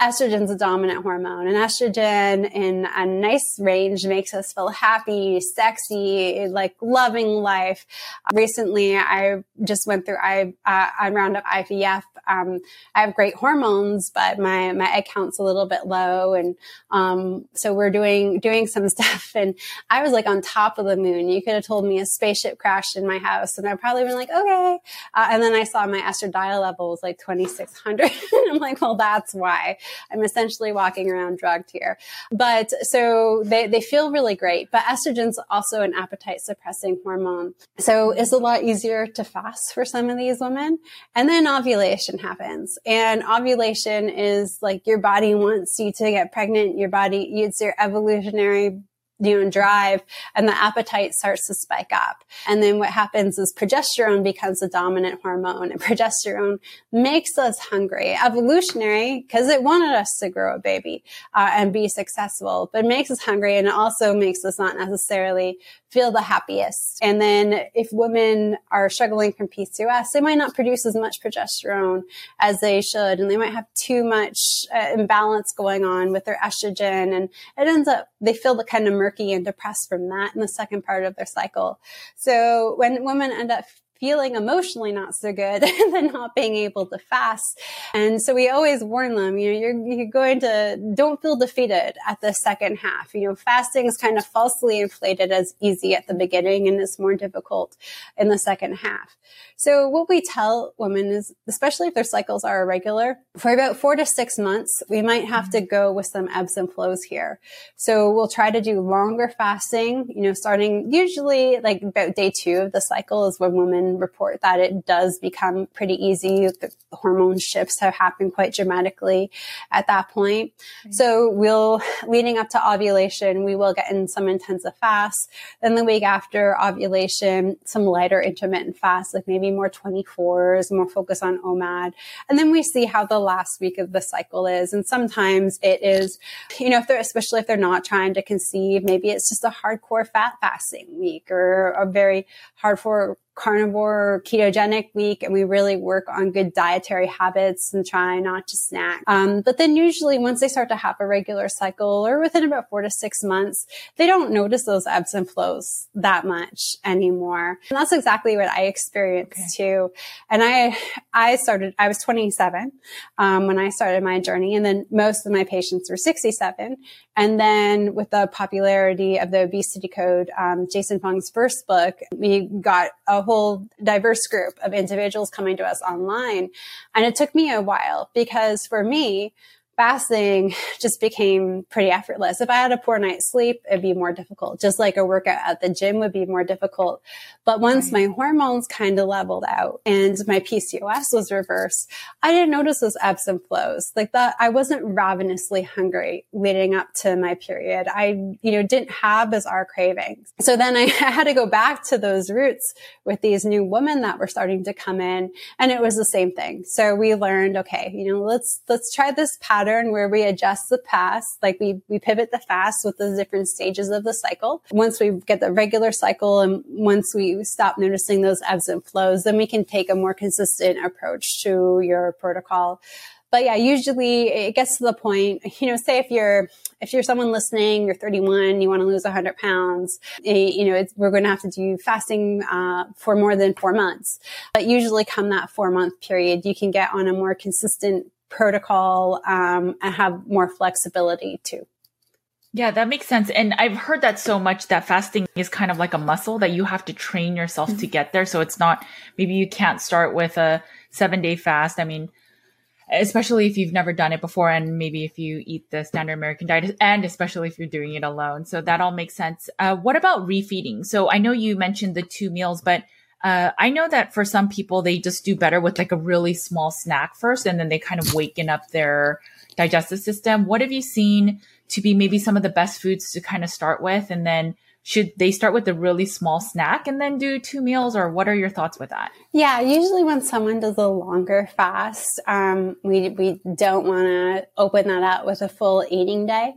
estrogen is a dominant hormone and estrogen in a nice range makes us feel happy, sexy, like loving life. Recently, I just went through I uh, a round of IVF. Um, I have great hormones, but my my egg count's a little bit low, and um, so we're doing doing some stuff. And I was like on top of the moon. You could have told me a spaceship crashed in my house, and I'd probably been like, okay. Uh, and then I saw my estradiol level was like twenty six hundred. I'm like, well, that's why I'm essentially walking around drugged here. But so they they feel really great. But estrogen's also an appetite suppressing hormone, so it's a lot easier to fast for some of these women. And then ovulation happens. And ovulation is like your body wants you to get pregnant. Your body, it's your evolutionary you know, drive and the appetite starts to spike up. And then what happens is progesterone becomes the dominant hormone and progesterone makes us hungry. Evolutionary, because it wanted us to grow a baby uh, and be successful, but makes us hungry and it also makes us not necessarily feel the happiest. And then if women are struggling from PCOS, they might not produce as much progesterone as they should, and they might have too much uh, imbalance going on with their estrogen. And it ends up, they feel the kind of murky and depressed from that in the second part of their cycle. So when women end up feeling emotionally not so good and then not being able to fast. And so we always warn them, you know, you're, you're going to, don't feel defeated at the second half. You know, fasting is kind of falsely inflated as easy at the beginning and it's more difficult in the second half. So what we tell women is, especially if their cycles are irregular, for about four to six months, we might have to mm-hmm. go with some ebbs and flows here. So we'll try to do longer fasting, you know, starting usually like about day two of the cycle is when women report that it does become pretty easy. The hormone shifts have happened quite dramatically at that point. So we'll, leading up to ovulation, we will get in some intensive fasts. Then the week after ovulation, some lighter intermittent fasts, like maybe more 24s, more focus on OMAD. And then we see how the last week of the cycle is. And sometimes it is, you know, if they're, especially if they're not trying to conceive, maybe it's just a hardcore fat fasting week or a very hardcore carnivore ketogenic week and we really work on good dietary habits and try not to snack. Um, but then usually once they start to have a regular cycle or within about four to six months, they don't notice those ebbs and flows that much anymore. And that's exactly what I experienced okay. too. And I, I started, I was 27, um, when I started my journey and then most of my patients were 67. And then with the popularity of the obesity code, um, Jason Fung's first book, we got a whole diverse group of individuals coming to us online. And it took me a while because for me, fasting just became pretty effortless. If I had a poor night's sleep, it'd be more difficult. Just like a workout at the gym would be more difficult. But once my hormones kind of leveled out and my PCOS was reversed, I didn't notice those ebbs and flows. Like that, I wasn't ravenously hungry leading up to my period. I, you know, didn't have bizarre cravings. So then I had to go back to those roots with these new women that were starting to come in and it was the same thing. So we learned, okay, you know, let's, let's try this pattern pattern where we adjust the past, like we, we pivot the fast with the different stages of the cycle. Once we get the regular cycle and once we stop noticing those ebbs and flows, then we can take a more consistent approach to your protocol. But yeah, usually it gets to the point, you know, say if you're, if you're someone listening, you're 31, you want to lose 100 pounds, eh, you know, we're going to have to do fasting uh, for more than four months. But usually, come that four month period, you can get on a more consistent protocol um, and have more flexibility too. Yeah, that makes sense. And I've heard that so much that fasting is kind of like a muscle that you have to train yourself mm-hmm. to get there. So it's not, maybe you can't start with a seven day fast. I mean, especially if you've never done it before and maybe if you eat the standard American diet and especially if you're doing it alone. So that all makes sense. Uh, what about refeeding? So I know you mentioned the two meals, but uh, I know that for some people, they just do better with like a really small snack first, and then they kind of waken up their digestive system. What have you seen to be maybe some of the best foods to kind of start with? And then should they start with a really small snack and then do two meals or what are your thoughts with that yeah usually when someone does a longer fast um, we, we don't want to open that up with a full eating day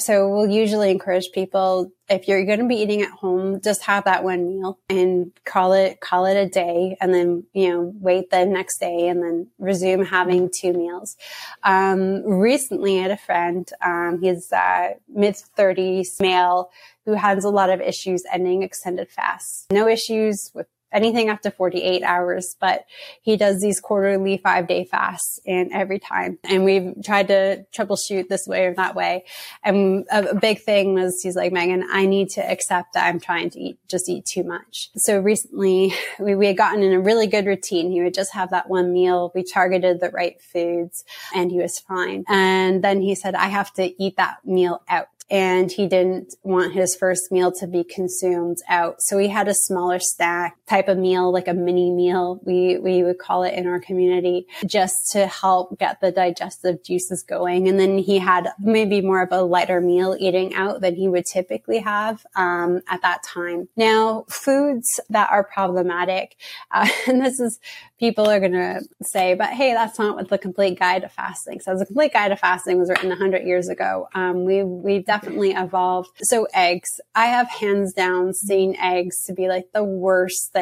so we'll usually encourage people if you're going to be eating at home just have that one meal and call it call it a day and then you know wait the next day and then resume having two meals um, recently i had a friend um, he's uh, mid 30s male who has a lot of issues ending extended fasts. No issues with anything up to 48 hours, but he does these quarterly five day fasts and every time. And we've tried to troubleshoot this way or that way. And a, big thing was he's like, Megan, I need to accept that I'm trying to eat, just eat too much. So recently we, we had gotten in a really good routine. He would just have that one meal. We targeted the right foods and he was fine. And then he said, I have to eat that meal out and he didn't want his first meal to be consumed out. So he had a smaller snack type of meal, like a mini meal, we, we would call it in our community, just to help get the digestive juices going. And then he had maybe more of a lighter meal eating out than he would typically have um, at that time. Now, foods that are problematic, uh, and this is people are going to say, but hey, that's not what the complete guide to fasting says. The complete guide to fasting was written 100 years ago. Um, we, we've definitely evolved. So eggs, I have hands down seen eggs to be like the worst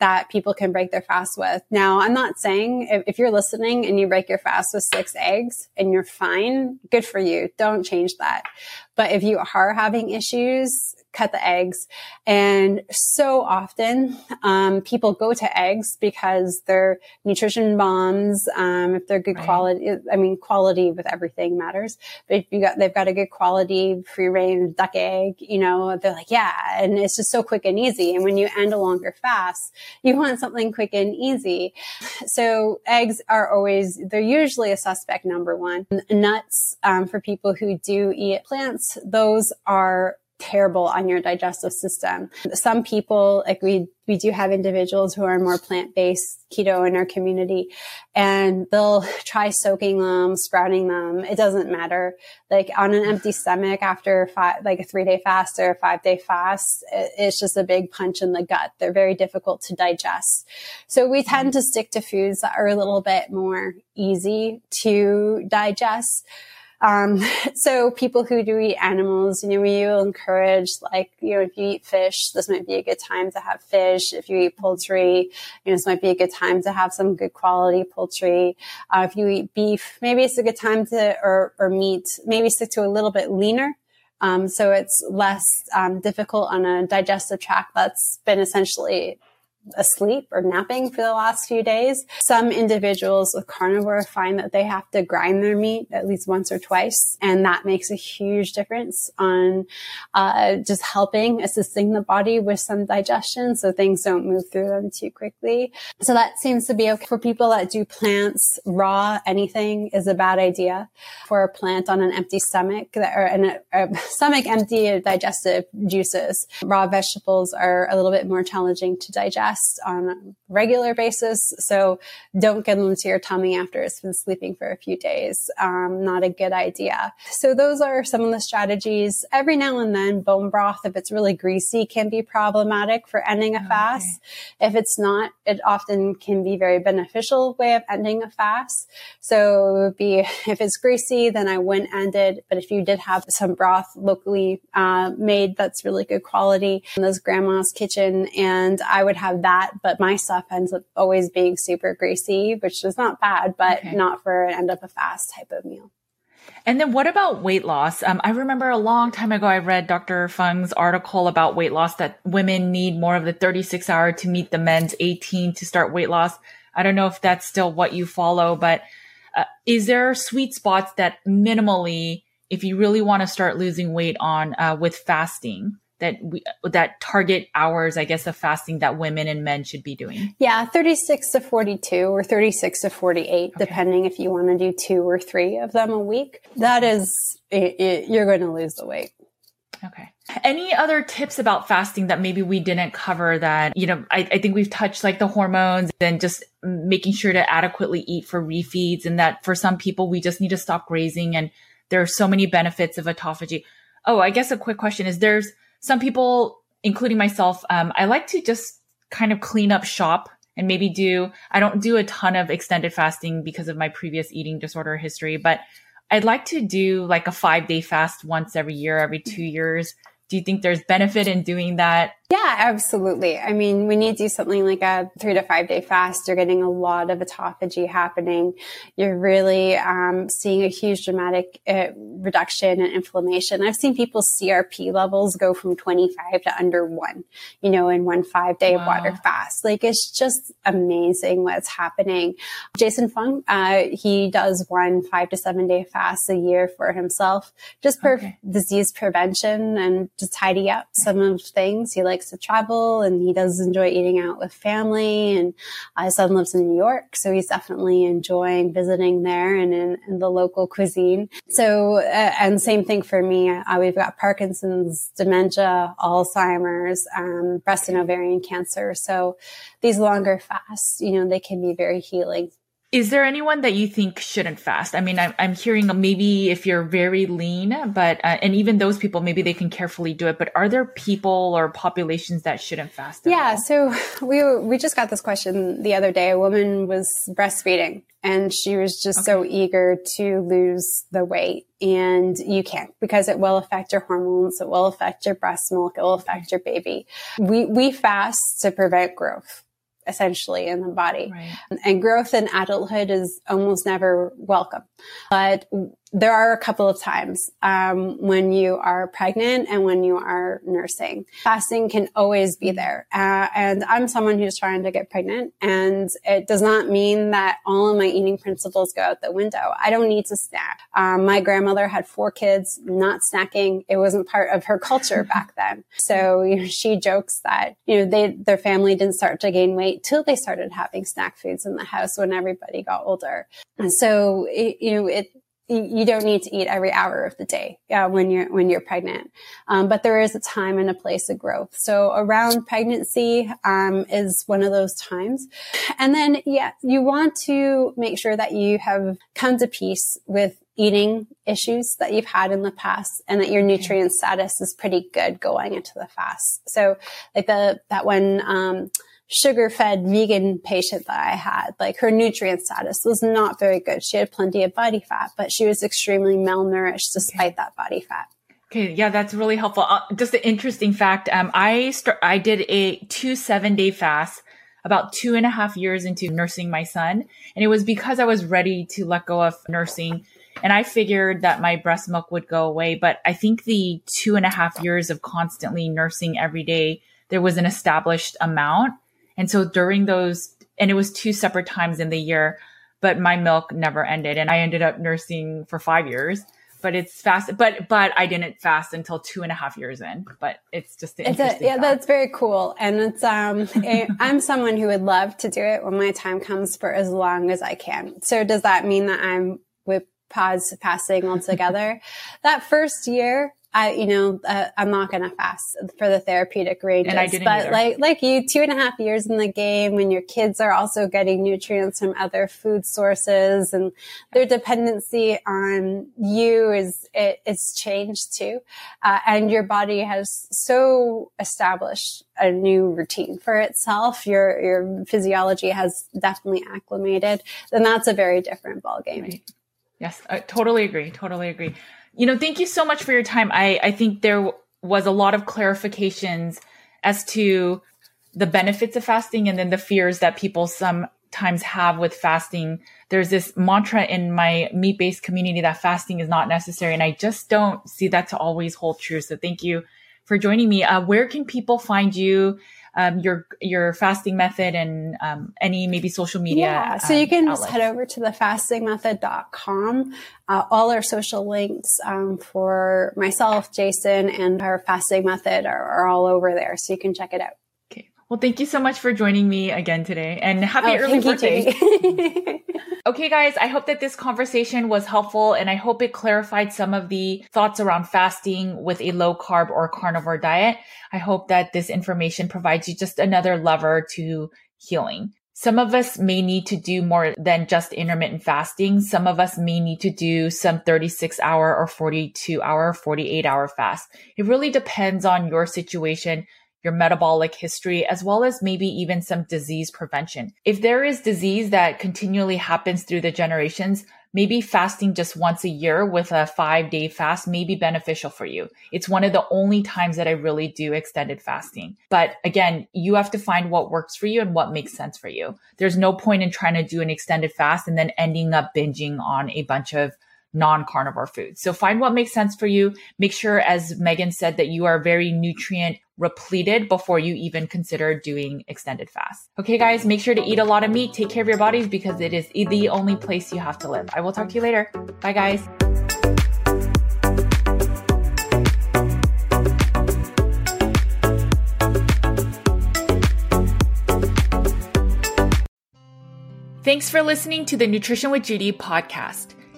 that people can break their fast with. Now, I'm not saying if, if you're listening and you break your fast with six eggs and you're fine, good for you. Don't change that. But if you are having issues, cut the eggs. And so often, um, people go to eggs because they're nutrition bombs. Um, if they're good right. quality, I mean, quality with everything matters. But if you got, they've got a good quality free range duck egg, you know, they're like, yeah. And it's just so quick and easy. And when you end a longer fast, you want something quick and easy. So eggs are always, they're usually a suspect number one. Nuts, um, for people who do eat plants, those are terrible on your digestive system. Some people, like we, we do have individuals who are more plant-based keto in our community and they'll try soaking them, sprouting them. It doesn't matter. Like on an empty stomach after five, like a three day fast or a five day fast, it's just a big punch in the gut. They're very difficult to digest. So we tend to stick to foods that are a little bit more easy to digest. Um, so people who do eat animals, you know, we will encourage like, you know, if you eat fish, this might be a good time to have fish. If you eat poultry, you know, this might be a good time to have some good quality poultry. Uh, if you eat beef, maybe it's a good time to, or, or meat, maybe stick to a little bit leaner. Um, so it's less um, difficult on a digestive tract that's been essentially asleep or napping for the last few days. Some individuals with carnivore find that they have to grind their meat at least once or twice, and that makes a huge difference on uh, just helping assisting the body with some digestion, so things don't move through them too quickly. So that seems to be okay for people that do plants. Raw anything is a bad idea for a plant on an empty stomach or an, a stomach empty of digestive juices. Raw vegetables are a little bit more challenging to digest on a regular basis. So don't get them to your tummy after it's been sleeping for a few days. Um, not a good idea. So those are some of the strategies. Every now and then, bone broth, if it's really greasy, can be problematic for ending a oh, fast. If it's not, it often can be very beneficial way of ending a fast. So it would be if it's greasy, then I wouldn't end it. But if you did have some broth locally uh, made that's really good quality in those grandma's kitchen, and I would have that, but my stuff ends up always being super greasy, which is not bad, but okay. not for an end up a fast type of meal. And then what about weight loss? Um, I remember a long time ago, I read Dr. Fung's article about weight loss that women need more of the 36 hour to meet the men's 18 to start weight loss. I don't know if that's still what you follow, but uh, is there sweet spots that minimally, if you really want to start losing weight on uh, with fasting, that we that target hours i guess of fasting that women and men should be doing yeah 36 to 42 or 36 to 48 okay. depending if you want to do two or three of them a week that is it, it, you're going to lose the weight Okay. Any other tips about fasting that maybe we didn't cover that, you know, I, I, think we've touched like the hormones and just making sure to adequately eat for refeeds and that for some people we just need to stop grazing and there are so many benefits of autophagy. Oh, I guess a quick question is there's some people, including myself, um, I like to just kind of clean up shop and maybe do, I don't do a ton of extended fasting because of my previous eating disorder history, but I'd like to do like a five day fast once every year, every two years. Do you think there's benefit in doing that? Yeah, absolutely. I mean, when you do something like a three to five day fast, you're getting a lot of autophagy happening. You're really um, seeing a huge dramatic uh, reduction in inflammation. I've seen people's CRP levels go from 25 to under one, you know, in one five day wow. water fast. Like it's just amazing what's happening. Jason Fung, uh, he does one five to seven day fast a year for himself, just for okay. disease prevention and to tidy up some of things. He likes to travel and he does enjoy eating out with family. And his son lives in New York, so he's definitely enjoying visiting there and in, in the local cuisine. So, uh, and same thing for me. Uh, we've got Parkinson's, dementia, Alzheimer's, um, breast and ovarian cancer. So these longer fasts, you know, they can be very healing is there anyone that you think shouldn't fast? I mean, I'm, I'm hearing maybe if you're very lean, but, uh, and even those people, maybe they can carefully do it, but are there people or populations that shouldn't fast? Yeah. All? So we, we just got this question the other day. A woman was breastfeeding and she was just okay. so eager to lose the weight and you can't because it will affect your hormones. It will affect your breast milk. It will affect your baby. We, we fast to prevent growth essentially in the body. Right. And growth in adulthood is almost never welcome. But there are a couple of times um, when you are pregnant and when you are nursing. Fasting can always be there. Uh, and I'm someone who's trying to get pregnant, and it does not mean that all of my eating principles go out the window. I don't need to snack. Um, my grandmother had four kids, not snacking. It wasn't part of her culture back then. So you know, she jokes that you know they their family didn't start to gain weight till they started having snack foods in the house when everybody got older. And so it, you know it you don't need to eat every hour of the day uh, when you're when you're pregnant. Um, but there is a time and a place of growth. So around pregnancy um, is one of those times. And then yeah you want to make sure that you have come to peace with eating issues that you've had in the past and that your nutrient status is pretty good going into the fast. So like the that one um, sugar fed vegan patient that I had, like her nutrient status was not very good. She had plenty of body fat, but she was extremely malnourished despite okay. that body fat. Okay, yeah, that's really helpful. Uh, just an interesting fact. Um, I start, I did a two seven day fast about two and a half years into nursing my son, and it was because I was ready to let go of nursing, and I figured that my breast milk would go away. But I think the two and a half years of constantly nursing every day, there was an established amount and so during those, and it was two separate times in the year, but my milk never ended. And I ended up nursing for five years. But it's fast, but but I didn't fast until two and a half years in. But it's just it's a, yeah, fact. that's very cool. And it's um, I'm someone who would love to do it when my time comes for as long as I can. So does that mean that I'm with pause fasting altogether? that first year, I, you know, uh, I'm not going to fast for the therapeutic ranges. And I didn't but either. like, like you, two and a half years in the game when your kids are also getting nutrients from other food sources and their dependency on you is, it, it's changed too. Uh, and your body has so established a new routine for itself. Your, your physiology has definitely acclimated. Then that's a very different ballgame. Right. Yes, I totally agree. Totally agree. You know, thank you so much for your time. I, I think there was a lot of clarifications as to the benefits of fasting and then the fears that people sometimes have with fasting. There's this mantra in my meat based community that fasting is not necessary. And I just don't see that to always hold true. So thank you for joining me. Uh, where can people find you? Um, your your fasting method and um, any maybe social media. Yeah, so you can outlets. just head over to the fastingmethod.com. Uh, all our social links um, for myself, Jason, and our fasting method are, are all over there, so you can check it out. Well, thank you so much for joining me again today and happy oh, early birthday. okay, guys, I hope that this conversation was helpful and I hope it clarified some of the thoughts around fasting with a low carb or carnivore diet. I hope that this information provides you just another lever to healing. Some of us may need to do more than just intermittent fasting. Some of us may need to do some 36 hour or 42 hour, 48 hour fast. It really depends on your situation, your metabolic history, as well as maybe even some disease prevention. If there is disease that continually happens through the generations, maybe fasting just once a year with a five day fast may be beneficial for you. It's one of the only times that I really do extended fasting. But again, you have to find what works for you and what makes sense for you. There's no point in trying to do an extended fast and then ending up binging on a bunch of non-carnivore foods. So find what makes sense for you. Make sure, as Megan said, that you are very nutrient repleted before you even consider doing extended fast. Okay, guys, make sure to eat a lot of meat. Take care of your bodies because it is the only place you have to live. I will talk to you later. Bye, guys. Thanks for listening to the Nutrition with Judy podcast.